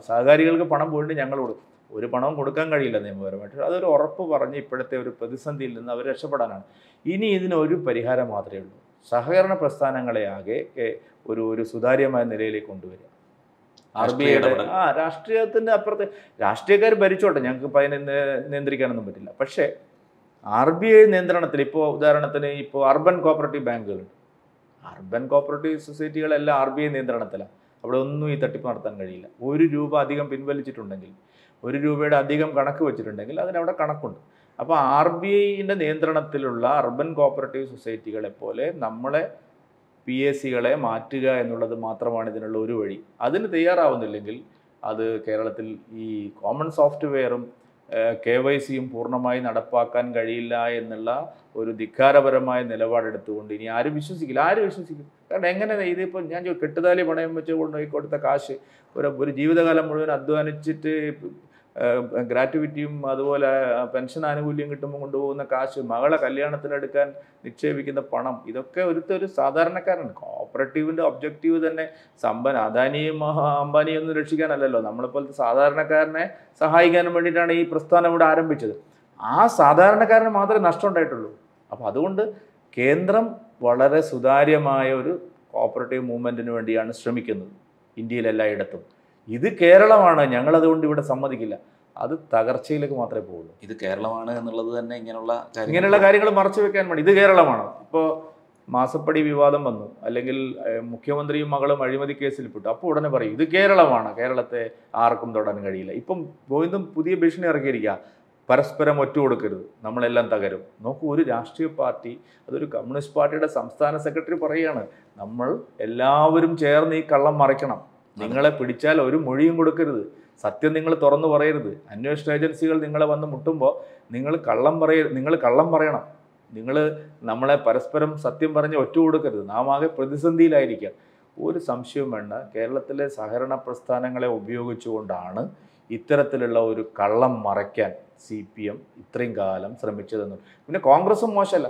S1: സഹകാരികൾക്ക് പണം പോയിട്ട് ഞങ്ങൾ കൊടുക്കും. ഒരു പണവും കൊടുക്കാൻ കഴിയില്ല നിയമപരമായിട്ട്. അതൊരു ഉറപ്പ് പറഞ്ഞ് ഇപ്പോഴത്തെ ഒരു പ്രതിസന്ധിയിൽ നിന്ന് അവർ രക്ഷപ്പെടാനാണ്. ഇനി ഇതിനൊരു പരിഹാരം മാത്രമേ ഉള്ളൂ. സഹകരണ പ്രസ്ഥാനങ്ങളെ ആകെ ഒരു ഒരു സുതാര്യമായ നിലയിലേക്ക് കൊണ്ടുവരിക. ആർ ബി ഐയുടെ ആ രാഷ്ട്രീയത്തിന്റെ അപ്പുറത്തെ രാഷ്ട്രീയക്കാർ ഭരിച്ചോട്ടെ ഞങ്ങൾക്ക് അതിനെ നിയന്ത്രിക്കാനൊന്നും പറ്റില്ല. പക്ഷേ ആർ ബി ഐ നിയന്ത്രണത്തിൽ ഇപ്പോൾ ഉദാഹരണത്തിന് ഇപ്പോൾ അർബൻ കോപ്പറേറ്റീവ് ബാങ്കുകളുണ്ട്. അർബൻ കോപ്പറേറ്റീവ് സൊസൈറ്റികളെല്ലാം ആർ ബി ഐ നിയന്ത്രണത്തിലാണ്. അവിടെ ഒന്നും ഈ തട്ടിപ്പ് നടത്താൻ കഴിയില്ല. ഒരു രൂപ അധികം പിൻവലിച്ചിട്ടുണ്ടെങ്കിൽ ഒരു രൂപയുടെ അധികം കണക്ക് വെച്ചിട്ടുണ്ടെങ്കിൽ അതിനവിടെ കണക്കുണ്ട്. അപ്പോൾ ആർ ബി ഐന്റെ നിയന്ത്രണത്തിലുള്ള അർബൻ കോപ്പറേറ്റീവ് സൊസൈറ്റികളെ പോലെ നമ്മളെ പി എസ് സികളെ മാറ്റുക എന്നുള്ളത് മാത്രമാണ് ഇതിനുള്ള ഒരു വഴി. അതിന് തയ്യാറാവുന്നില്ലെങ്കിൽ അത് കേരളത്തിൽ ഈ കോമൺ സോഫ്റ്റ്വെയറും കെ വൈ സിയും പൂർണമായി നടപ്പാക്കാൻ കഴിയില്ല എന്നുള്ള ഒരു ധിക്കാരപരമായ നിലപാടെടുത്തുകൊണ്ട് ഇനി ആരും വിശ്വസിക്കില്ല. ആരും വിശ്വസിക്കില്ല. കാരണം എങ്ങനെ ഇതിപ്പോൾ ഞാൻ കെട്ടുതാലി പണയം വെച്ച് കൊണ്ടുപോയി കൊടുത്ത കാശ് ഒരു ഒരു ജീവിതകാലം മുഴുവൻ അധ്വാനിച്ചിട്ട് ഗ്രാറ്റുവിറ്റിയും അതുപോലെ പെൻഷൻ ആനുകൂല്യം കിട്ടുമ്പോൾ കൊണ്ടുപോകുന്ന കാശ് മകളെ കല്യാണത്തിനെടുക്കാൻ നിക്ഷേപിക്കുന്ന പണം ഇതൊക്കെ ഒരുത്ത ഒരു സാധാരണക്കാരാണ് കോപ്പറേറ്റീവിന്റെ ഒബ്ജക്റ്റീവ് തന്നെ സമ്പന്ന അദാനിയും മഹാ അംബാനിയും ഒന്നും രക്ഷിക്കാനല്ലല്ലോ. നമ്മളെപ്പോലത്തെ സാധാരണക്കാരനെ സഹായിക്കാനും വേണ്ടിയിട്ടാണ് ഈ പ്രസ്ഥാനം ഇവിടെ ആരംഭിച്ചത്. ആ സാധാരണക്കാരന് മാത്രമേ നഷ്ടം ഉണ്ടായിട്ടുള്ളൂ. അപ്പോൾ അതുകൊണ്ട് കേന്ദ്രം വളരെ സുതാര്യമായ ഒരു കോപ്പറേറ്റീവ് മൂവ്മെന്റിന് വേണ്ടിയാണ് ശ്രമിക്കുന്നത്. ഇന്ത്യയിൽ എല്ലായിടത്തും. ഇത് കേരളമാണ്. ഞങ്ങളതുകൊണ്ട് ഇവിടെ സമ്മതിക്കില്ല. അത് തകർച്ചയിലേക്ക് മാത്രമേ പോകുള്ളൂ.
S2: ഇത് കേരളമാണ് എന്നുള്ളത് തന്നെ ഇങ്ങനെയുള്ള
S1: ഇങ്ങനെയുള്ള കാര്യങ്ങൾ മറച്ചു വെക്കാൻ വേണ്ടി. ഇത് കേരളമാണ്. ഇപ്പോൾ മാസപ്പടി വിവാദം വന്നു. അല്ലെങ്കിൽ മുഖ്യമന്ത്രിയും മകളും അഴിമതി കേസിൽ പെട്ടു. അപ്പോൾ ഉടനെ പറയും ഇത് കേരളമാണ്. കേരളത്തെ ആർക്കും തൊടാൻ കഴിയില്ല. ഇപ്പം ഗോവിന്ദും പുതിയ ഭീഷണി ഇറക്കിയിരിക്കുക പരസ്പരം ഒറ്റ കൊടുക്കരുത്. നമ്മളെല്ലാം തകരും. നോക്കൂ ഒരു രാഷ്ട്രീയ പാർട്ടി അതൊരു കമ്മ്യൂണിസ്റ്റ് പാർട്ടിയുടെ സംസ്ഥാന സെക്രട്ടറി പറയുകയാണ് നമ്മൾ എല്ലാവരും ചേർന്ന് ഈ കള്ളം മറയ്ക്കണം നിങ്ങളെ പിടിച്ചാൽ ഒരു മൊഴിയും കൊടുക്കരുത്. സത്യം നിങ്ങൾ തുറന്നു പറയരുത്. അന്വേഷണ ഏജൻസികൾ നിങ്ങളെ വന്ന് മുട്ടുമ്പോൾ നിങ്ങൾ കള്ളം പറയ നിങ്ങൾ കള്ളം പറയണം. നിങ്ങൾ നമ്മളെ പരസ്പരം സത്യം പറഞ്ഞ് ഒറ്റ കൊടുക്കരുത്. നാം ആകെ പ്രതിസന്ധിയിലായിരിക്കാം. ഒരു സംശയവും വേണ്ട. കേരളത്തിലെ സഹകരണ പ്രസ്ഥാനങ്ങളെ ഉപയോഗിച്ചുകൊണ്ടാണ് ഇത്തരത്തിലുള്ള ഒരു കള്ളം മറയ്ക്കാൻ സി പി എം ഇത്രയും കാലം ശ്രമിച്ചതെന്ന്. പിന്നെ കോൺഗ്രസും മോശമല്ല.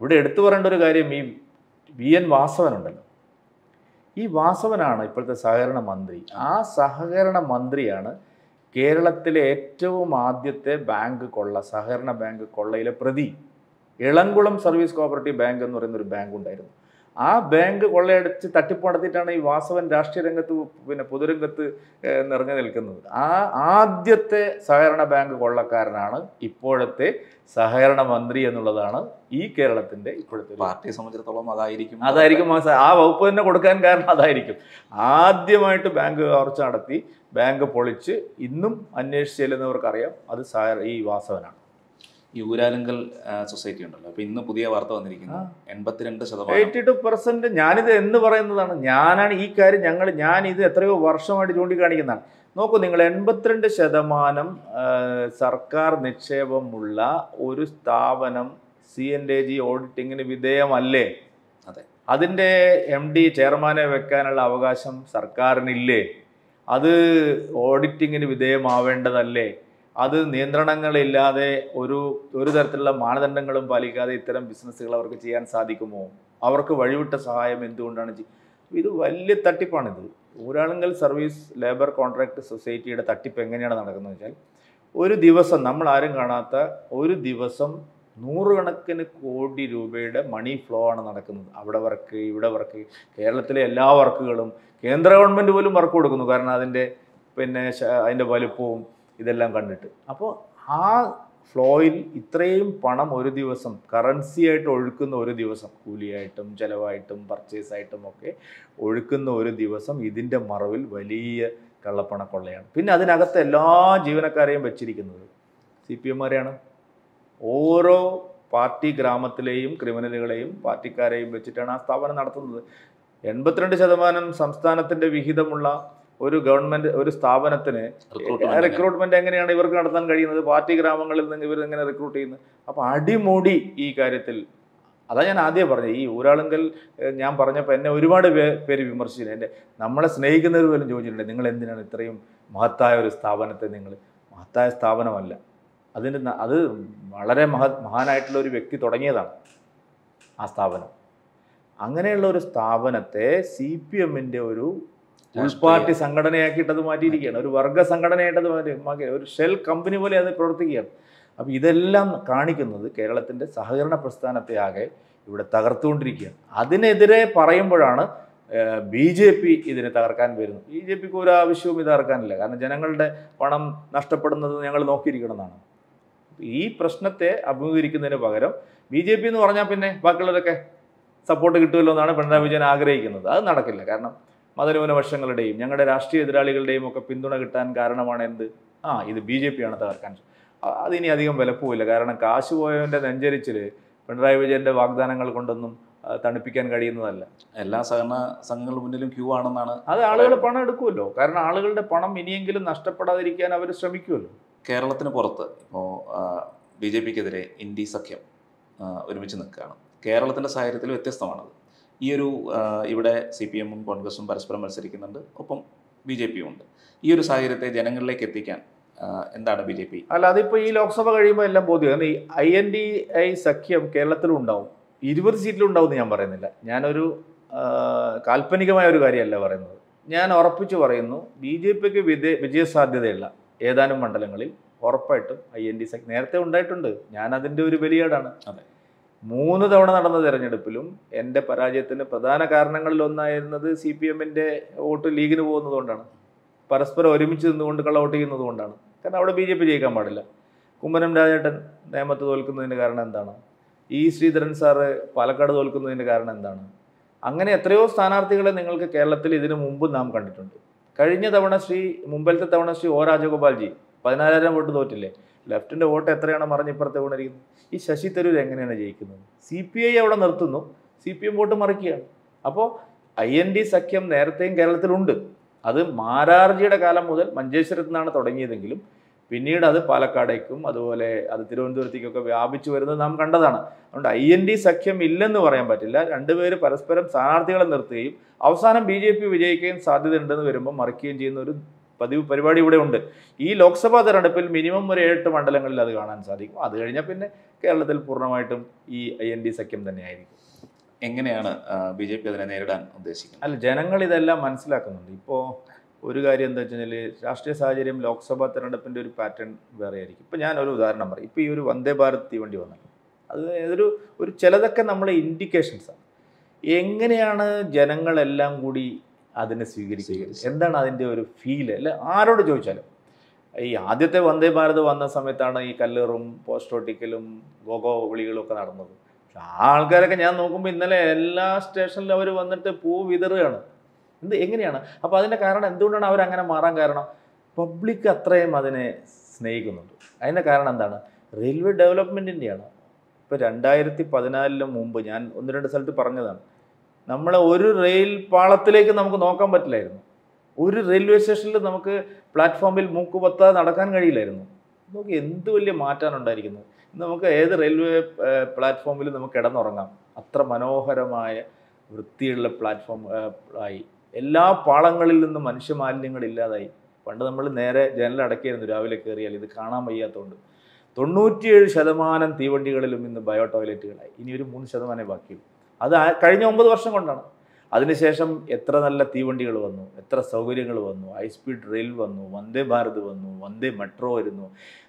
S1: ഇവിടെ എടുത്തു പറയേണ്ട ഒരു കാര്യം ഈ വി എൻ വാസവനുണ്ടല്ലോ ഈ വാസവനാണ് ഇപ്പോഴത്തെ സഹകരണ മന്ത്രി. ആ സഹകരണ മന്ത്രിയാണ് കേരളത്തിലെ ഏറ്റവും ആദ്യത്തെ ബാങ്ക് കൊള്ള സഹകരണ ബാങ്ക് കൊള്ളയിലെ പ്രതി. ഇളംകുളം സർവീസ് കോപ്പറേറ്റീവ് ബാങ്ക് എന്ന് പറയുന്ന ഒരു ബാങ്ക് ഉണ്ടായിരുന്നു ആ ബാങ്ക് കൊള്ളയടിച്ച് തട്ടിപ്പ് നടത്തിയിട്ടാണ് ഈ വാസവൻ രാഷ്ട്രീയ രംഗത്ത് പിന്നെ പൊതുരംഗത്ത് നിറഞ്ഞു നിൽക്കുന്നത്. ആ ആദ്യത്തെ സഹകരണ ബാങ്ക് കൊള്ളക്കാരനാണ് ഇപ്പോഴത്തെ സഹകരണ മന്ത്രി എന്നുള്ളതാണ് ഈ കേരളത്തിന്റെ ഇപ്പോഴത്തെ
S2: പാർട്ടിയെ സംബന്ധിച്ചിടത്തോളം അതായിരിക്കും
S1: അതായിരിക്കും ആ വകുപ്പ് തന്നെ കൊടുക്കാൻ കാരണം അതായിരിക്കും. ആദ്യമായിട്ട് ബാങ്ക് കവർച്ച നടത്തി ബാങ്ക് പൊളിച്ച് ഇന്നും അന്വേഷിച്ചില്ലെന്നവർക്കറിയാം അത് സഹ ഈ വാസവനാണ്.
S2: ഈ ഊരാലുങ്കൽ സൊസൈറ്റി ഉണ്ടല്ലോ. അപ്പൊ ഇന്ന് പുതിയ വാർത്ത വന്നിരിക്കുന്നു. എൺപത്തിരണ്ട് ശതമാനം.
S1: എയ്റ്റി ടു പെർസെന്റ് ഞാനിത് എന്ന് പറയുന്നതാണ്. ഞാനാണ് ഈ കാര്യം ഞങ്ങൾ ഞാൻ ഇത് എത്രയോ വർഷമായിട്ട് ചൂണ്ടിക്കാണിക്കുന്നതാണ്. നോക്കൂ നിങ്ങൾ എൺപത്തിരണ്ട് ശതമാനം സർക്കാർ നിക്ഷേപമുള്ള ഒരു സ്ഥാപനം സി എൻ ഡി ജി ഓഡിറ്റിങ്ങിന് വിധേയമല്ലേ?
S2: അതെ.
S1: അതിന്റെ എം ഡി ചെയർമാനെ വെക്കാനുള്ള അവകാശം സർക്കാരിനില്ലേ? അത് ഓഡിറ്റിങ്ങിന് വിധേയമാവേണ്ടതല്ലേ? അത് നിയന്ത്രണങ്ങളില്ലാതെ ഒരു ഒരു തരത്തിലുള്ള മാനദണ്ഡങ്ങളും പാലിക്കാതെ ഇത്തരം ബിസിനസ്സുകൾ അവർക്ക് ചെയ്യാൻ സാധിക്കുമോ? അവർക്ക് വഴിവിട്ട സഹായം എന്തുകൊണ്ടാണ് ഇത് വലിയ തട്ടിപ്പാണിത്. ഊരാളുങ്കൽ സർവീസ് ലേബർ കോൺട്രാക്ട് സൊസൈറ്റിയുടെ തട്ടിപ്പ് എങ്ങനെയാണ് നടക്കുന്നത് വെച്ചാൽ ഒരു ദിവസം നമ്മൾ ആരും കാണാത്ത ഒരു ദിവസം നൂറുകണക്കിന് കോടി രൂപയുടെ മണി ഫ്ലോ ആണ് നടക്കുന്നത്. അവിടെ വർക്ക് ഇവിടെ വർക്ക് കേരളത്തിലെ എല്ലാ വർക്കുകളും കേന്ദ്ര ഗവൺമെന്റ് പോലും വർക്ക് കൊടുക്കുന്നു. കാരണം അതിന്റെ പിന്നെ അതിന്റെ വലുപ്പവും ഇതെല്ലാം കണ്ടിട്ട്. അപ്പോൾ ആ ഫ്ലോയിൽ ഇത്രയും പണം ഒരു ദിവസം കറൻസി ആയിട്ട് ഒഴുക്കുന്ന ഒരു ദിവസം കൂലിയായിട്ടും ചിലവായിട്ടും പർച്ചേസ് ആയിട്ടും ഒക്കെ ഒഴുക്കുന്ന ഒരു ദിവസം ഇതിന്റെ മറവിൽ വലിയ കള്ളപ്പണ കൊള്ളയാണ് പിന്നെ അതിനകത്ത് എല്ലാ ജീവനക്കാരെയും വെച്ചിരിക്കുന്നത് സി പി എമ്മാരെയാണ് ഓരോ പാർട്ടി ഗ്രാമത്തിലെയും ക്രിമിനലുകളെയും പാർട്ടിക്കാരെയും വെച്ചിട്ടാണ് ആ സ്ഥാപനം നടത്തുന്നത്. എൺപത്തിരണ്ട് ശതമാനം സംസ്ഥാനത്തിന്റെ വിഹിതമുള്ള ഒരു ഗവൺമെന്റ് ഒരു സ്ഥാപനത്തിന്
S2: റിക്രൂട്ട്മെന്റ്
S1: എങ്ങനെയാണ്? ഇവർക്ക് നടത്താൻ കഴിയുന്നത്? പാർട്ടി ഗ്രാമങ്ങളിൽ നിന്ന് ഇവർ എങ്ങനെ റിക്രൂട്ട് ചെയ്യുന്നത്? അപ്പൊ അടിമുടി ഈ കാര്യത്തിൽ. അതാ ഞാൻ ആദ്യം പറഞ്ഞത് ഈ ഊരാളുങ്കൽ ഞാൻ പറഞ്ഞപ്പോൾ എന്നെ ഒരുപാട് പേര് വിമർശിച്ചില്ല എന്റെ നമ്മളെ സ്നേഹിക്കുന്നവർ പോലും ചോദിച്ചിട്ടുണ്ട് നിങ്ങൾ എന്തിനാണ് ഇത്രയും മഹത്തായ ഒരു സ്ഥാപനത്തെ നിങ്ങൾ? മഹത്തായ സ്ഥാപനമല്ല. അതിന് അത് വളരെ മഹ മഹാനായിട്ടുള്ള ഒരു വ്യക്തി തുടങ്ങിയതാണ് ആ സ്ഥാപനം. അങ്ങനെയുള്ള ഒരു സ്ഥാപനത്തെ സി പി എമ്മിന്റെ ഒരു ഉൾപാർട്ടി സംഘടനയാക്കിയിട്ട് അത് മാറ്റിയിരിക്കുകയാണ്. ഒരു വർഗ സംഘടനയായിട്ട് അത് മാറ്റി ഒരു ഷെൽ കമ്പനി പോലെ അത് പ്രവർത്തിക്കുകയാണ്. അപ്പോൾ ഇതെല്ലാം കാണിക്കുന്നത് കേരളത്തിന്റെ സഹകരണ പ്രസ്ഥാനത്തെ ആകെ ഇവിടെ തകർത്തുകൊണ്ടിരിക്കുകയാണ്. അതിനെതിരെ പറയുമ്പോഴാണ് ബി ജെ പി ഇതിനെ തകർക്കാൻ വരുന്നത്. ബി ജെ പിക്ക് ഒരു ആവശ്യവും ഇത് തകർക്കാനില്ല. കാരണം ജനങ്ങളുടെ പണം നഷ്ടപ്പെടുന്നത് ഞങ്ങൾ നോക്കിയിരിക്കണമെന്നാണ്. ഈ പ്രശ്നത്തെ അഭിമുഖീകരിക്കുന്നതിന് പകരം ബി ജെ പി എന്ന് പറഞ്ഞാൽ പിന്നെ ബാക്കിയുള്ളവരൊക്കെ സപ്പോർട്ട് കിട്ടുമല്ലോ എന്നാണ് പിണറായി വിജയൻ ആഗ്രഹിക്കുന്നത്. അത് നടക്കില്ല. കാരണം മതന്യൂനപക്ഷങ്ങളുടെയും ഞങ്ങളുടെ രാഷ്ട്രീയ എതിരാളികളുടെയും ഒക്കെ പിന്തുണ കിട്ടാൻ കാരണമാണ് എന്ത്? ആ ഇത് ബി ജെ പി ആണ് തകർക്കാൻ അതിനി അധികം വിലപ്പോവില്ല കാരണം കാശ് പോയവന്റെ നെഞ്ചരിച്ചിൽ പിണറായി വിജയന്റെ വാഗ്ദാനങ്ങൾ കൊണ്ടൊന്നും തണുപ്പിക്കാൻ കഴിയുന്നതല്ല.
S2: എല്ലാ സഹകരണ സംഘങ്ങളുടെ മുന്നിലും ക്യൂ ആണെന്നാണ്
S1: അത് ആളുകൾ പണം എടുക്കുമല്ലോ. കാരണം ആളുകളുടെ പണം ഇനിയെങ്കിലും നഷ്ടപ്പെടാതിരിക്കാൻ അവർ ശ്രമിക്കുമല്ലോ.
S2: കേരളത്തിന് പുറത്ത് ഇപ്പോൾ ബി ജെ പിക്കെതിരെ ഇന്ത്യ സഖ്യം ഒരുമിച്ച് നിൽക്കുകയാണ്. കേരളത്തിന്റെ സാഹചര്യത്തിൽ വ്യത്യസ്തമാണത്. ഈ ഒരു ഇവിടെ സി പി എമ്മും കോൺഗ്രസും പരസ്പരം മത്സരിക്കുന്നുണ്ട്. ഒപ്പം ബി ജെ പിയും ഉണ്ട് ഈ ഒരു സാഹചര്യത്തെ ജനങ്ങളിലേക്ക് എത്തിക്കാൻ എന്താണ് ബി ജെ പി?
S1: അല്ല അതിപ്പോൾ ഈ ലോക്സഭ കഴിയുമ്പോൾ എല്ലാം ബോധ്യം ഈ ഐ എൻ ഡി ഐ സഖ്യം കേരളത്തിലും ഉണ്ടാവും ഇരുപത് സീറ്റിലും ഉണ്ടാവും എന്ന് ഞാൻ പറയുന്നില്ല. ഞാനൊരു കാൽപ്പനികമായ ഒരു കാര്യമല്ല പറയുന്നത്. ഞാൻ ഉറപ്പിച്ചു പറയുന്നു ബി ജെ പിക്ക് വിജയ വിജയസാധ്യതയുള്ള ഏതാനും മണ്ഡലങ്ങളിൽ ഉറപ്പായിട്ടും ഐ എൻ ഡി സഖ്യം നേരത്തെ ഉണ്ടായിട്ടുണ്ട്. ഞാൻ അതിന്റെ ഒരു ബലിയാടാണ്.
S2: അതെ.
S1: മൂന്ന് തവണ നടന്ന തെരഞ്ഞെടുപ്പിലും എന്റെ പരാജയത്തിന് പ്രധാന കാരണങ്ങളിൽ ഒന്നായിരുന്നത് സി പി എമ്മിന്റെ വോട്ട് ലീഗിന് പോകുന്നതുകൊണ്ടാണ്. പരസ്പരം ഒരുമിച്ച് നിന്നുകൊണ്ട് കള്ളവോട്ട് ചെയ്യുന്നത് കൊണ്ടാണ് കാരണം അവിടെ ബി ജെ പി ജയിക്കാൻ പാടില്ല. കുമ്മനം രാജേട്ടൻ നേമത്ത് തോൽക്കുന്നതിന്റെ കാരണം എന്താണ്? ഇ ശ്രീധരൻ സാറ് പാലക്കാട് തോൽക്കുന്നതിന്റെ കാരണം എന്താണ്? അങ്ങനെ എത്രയോ സ്ഥാനാർത്ഥികളെ നിങ്ങൾക്ക് കേരളത്തിൽ ഇതിനു മുമ്പ് നാം കണ്ടിട്ടുണ്ട്. കഴിഞ്ഞ തവണ ശ്രീ മുമ്പിലത്തെ തവണ ശ്രീ ഒ രാജഗോപാൽജി പതിനാലായിരം വോട്ട് തോറ്റില്ലേ? ലെഫ്റ്റിന്റെ വോട്ട് എത്രയാണ് മറിഞ്ഞ് ഇപ്പുറത്തെ കൊണ്ടിരിക്കുന്നത് ഈ ശശി തരൂർ എങ്ങനെയാണ് ജയിക്കുന്നത്? സി പി ഐ അവിടെ നിർത്തുന്നു. സി പി എം വോട്ട് മറിക്കുകയാണ് അപ്പോൾ ഐ എൻ ഡി സഖ്യം നേരത്തെയും കേരളത്തിലുണ്ട്. അത് മാരാർജിയുടെ കാലം മുതൽ മഞ്ചേശ്വരത്ത് നിന്നാണ് തുടങ്ങിയതെങ്കിലും പിന്നീട് അത് പാലക്കാടേക്കും അതുപോലെ അത് തിരുവനന്തപുരത്തേക്കൊക്കെ വ്യാപിച്ചു വരുന്നത് നാം കണ്ടതാണ്. അതുകൊണ്ട് ഐ എൻ ഡി സഖ്യം ഇല്ലെന്ന് പറയാൻ പറ്റില്ല. രണ്ടുപേര് പരസ്പരം സ്ഥാനാർത്ഥികളെ നിർത്തുകയും അവസാനം ബി ജെ പി വിജയിക്കുകയും സാധ്യതയുണ്ടെന്ന് വരുമ്പോൾ മറിക്കുകയും ചെയ്യുന്ന ഒരു പതിവ് പരിപാടി ഇവിടെ ഉണ്ട്. ഈ ലോക്സഭാ തെരഞ്ഞെടുപ്പിൽ മിനിമം ഒരു ഏഴെട്ട് മണ്ഡലങ്ങളിൽ അത് കാണാൻ സാധിക്കും. അത് കഴിഞ്ഞാൽ പിന്നെ കേരളത്തിൽ പൂർണമായിട്ടും ഈ ഐ എൻ ഡി സഖ്യം തന്നെയായിരിക്കും.
S2: എങ്ങനെയാണ് ബി ജെ പി അതിനെ നേരിടാൻ ഉദ്ദേശിക്കുന്നത്?
S1: അല്ല ജനങ്ങൾ ഇതെല്ലാം മനസ്സിലാക്കുന്നുണ്ട്. ഇപ്പോൾ ഒരു കാര്യം എന്താ വെച്ച് കഴിഞ്ഞാൽ രാഷ്ട്രീയ സാഹചര്യം ലോക്സഭാ തെരഞ്ഞെടുപ്പിന്റെ ഒരു പാറ്റേൺ വേറെ ആയിരിക്കും. ഇപ്പോൾ ഞാൻ ഒരു ഉദാഹരണം പറയും. ഇപ്പോൾ ഈ ഒരു വന്ദേ ഭാരത് തീവണ്ടി വന്നത് അത് ഏതൊരു ഒരു ചിലതൊക്കെ നമ്മളെ ഇൻഡിക്കേഷൻസാണ് എങ്ങനെയാണ് ജനങ്ങളെല്ലാം കൂടി അതിനെ സ്വീകരിക്കുക എന്താണ് അതിന്റെ ഒരു ഫീൽ അല്ലെ ആരോട് ചോദിച്ചാലും? ഈ ആദ്യത്തെ വന്ദേ ഭാരത് വന്ന സമയത്താണ് ഈ കല്ലേറും പോസ്റ്റോട്ടിക്കലും ഗോഗോ വിളികളും ഒക്കെ നടന്നത്. പക്ഷെ ആ ആൾക്കാരൊക്കെ ഞാൻ നോക്കുമ്പോൾ ഇന്നലെ എല്ലാ സ്റ്റേഷനിലും അവർ വന്നിട്ട് പൂ വിതറുകയാണ്. എന്ത് എങ്ങനെയാണ്? അപ്പോൾ അതിന്റെ കാരണം എന്തുകൊണ്ടാണ് അവരങ്ങനെ മാറാൻ കാരണം? പബ്ലിക് അത്രയും അതിനെ സ്നേഹിക്കുന്നുണ്ട്. അതിന്റെ കാരണം എന്താണ്? റെയിൽവേ ഡെവലപ്മെന്റിന്റെയാണ്. ഇപ്പോൾ രണ്ടായിരത്തി പതിനാലിന് മുമ്പ് ഞാൻ ഒന്ന് രണ്ട് സ്ഥലത്ത് പറഞ്ഞതാണ്. നമ്മളെ ഒരു റെയിൽ പാളത്തിലേക്ക് നമുക്ക് നോക്കാൻ പറ്റില്ലായിരുന്നു. ഒരു റെയിൽവേ സ്റ്റേഷനിൽ നമുക്ക് പ്ലാറ്റ്ഫോമിൽ മൂക്ക് പൊത്താതെ നടക്കാൻ കഴിയില്ലായിരുന്നു. നമുക്ക് എന്ത് വലിയ മാറ്റാനുണ്ടായിരിക്കുന്നു നമുക്ക് ഏത് റെയിൽവേ പ്ലാറ്റ്ഫോമിൽ നമുക്ക് കിടന്നുറങ്ങാം. അത്ര മനോഹരമായ വൃത്തിയുള്ള പ്ലാറ്റ്ഫോം ആയി. എല്ലാ പാളങ്ങളിൽ നിന്നും മനുഷ്യ മാലിന്യങ്ങൾ ഇല്ലാതായി. പണ്ട് നമ്മൾ നേരെ ജനലടക്കിയായിരുന്നു രാവിലെ കയറിയാൽ. ഇത് കാണാൻ വയ്യാത്തതുകൊണ്ട് തൊണ്ണൂറ്റിയേഴ് ശതമാനം തീവണ്ടികളിലും ഇന്ന് ബയോ ടോയ്ലറ്റുകളായി. ഇനി ഒരു മൂന്ന് ശതമാനമേ ബാക്കിയുള്ളൂ. അത് കഴിഞ്ഞ ഒമ്പത് വർഷം കൊണ്ടാണ്. അതിനുശേഷം എത്ര നല്ല തീവണ്ടികൾ വന്നു എത്ര സൗകര്യങ്ങൾ വന്നു ഹൈ സ്പീഡ് റെയിൽ വന്നു വന്ദേ ഭാരത് വന്നു വന്ദേ മെട്രോ വരുന്നു.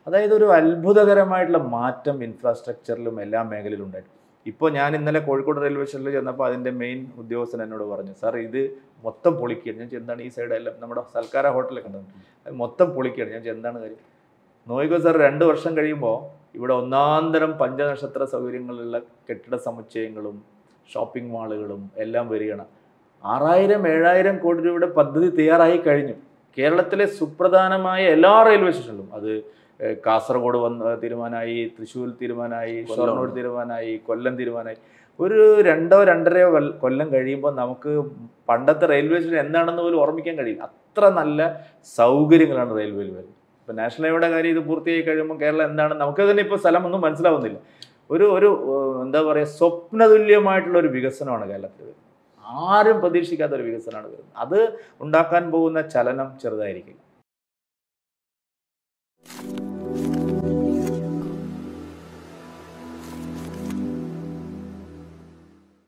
S1: അതായത് ഒരു അത്ഭുതകരമായിട്ടുള്ള മാറ്റം ഇൻഫ്രാസ്ട്രക്ചറിലും എല്ലാ മേഖലയിലും ഉണ്ടായിരുന്നു ഇപ്പോൾ ഞാൻ ഇന്നലെ കോഴിക്കോട് റെയിൽവേ സ്റ്റേഷനിൽ ചെന്നപ്പോൾ അതിന്റെ മെയിൻ ഉദ്യോഗസ്ഥൻ എന്നോട് പറഞ്ഞു സാർ ഇത് മൊത്തം പൊളിക്കുകയാണ്. ഞാൻ ചെന്താണ് ഈ സൈഡെല്ലാം നമ്മുടെ സൽക്കാര ഹോട്ടലൊക്കെ ഉണ്ട്. അത് മൊത്തം പൊളിക്കുകയാണ്. ഞാൻ ചെന്താണ് കാര്യം? നോയിക്കോ സാർ രണ്ട് വർഷം കഴിയുമ്പോൾ ഇവിടെ ഒന്നാന്തരം പഞ്ചനക്ഷത്ര സൗകര്യങ്ങളുള്ള കെട്ടിട സമുച്ചയങ്ങളും ഷോപ്പിംഗ് മാളുകളും എല്ലാം വരികയാണ്. ആറായിരം ഏഴായിരം കോടി രൂപയുടെ പദ്ധതി തയ്യാറായി കഴിഞ്ഞു. കേരളത്തിലെ സുപ്രധാനമായ എല്ലാ റെയിൽവേ സ്റ്റേഷനിലും. അത് കാസർഗോഡ് വന്ന് തീരുമാനമായി തൃശ്ശൂർ തീരുമാനമായി. ഷൊർണൂർ തീരുമാനമായി കൊല്ലം തീരുമാനമായി. ഒരു രണ്ടോ രണ്ടരയോ കൊല്ലം കഴിയുമ്പോൾ നമുക്ക് പണ്ടത്തെ റെയിൽവേ സ്റ്റേഷൻ എന്താണെന്ന് പോലും ഓർമ്മിക്കാൻ കഴിയില്ല. അത്ര നല്ല സൗകര്യങ്ങളാണ് റെയിൽവേയിൽ വരുന്നത്. ഇപ്പം നാഷണൽ ഹൈവേയുടെ കാര്യം ഇത് പൂർത്തിയായി കഴിയുമ്പോൾ കേരളം എന്താണ് നമുക്ക് തന്നെ ഇപ്പോൾ സ്ഥലമൊന്നും മനസ്സിലാവുന്നില്ല. ഒരു ഒരു എന്താ പറയുക സ്വപ്നതുല്യമായിട്ടുള്ള ഒരു വികസനമാണ് കേരളത്തിൽ വരുന്നത്. ആരും പ്രതീക്ഷിക്കാത്ത ഒരു വികസനമാണ് വരുന്നത്. അത് ഉണ്ടാക്കാൻ പോകുന്ന ചലനം ചെറുതായിരിക്കില്ല.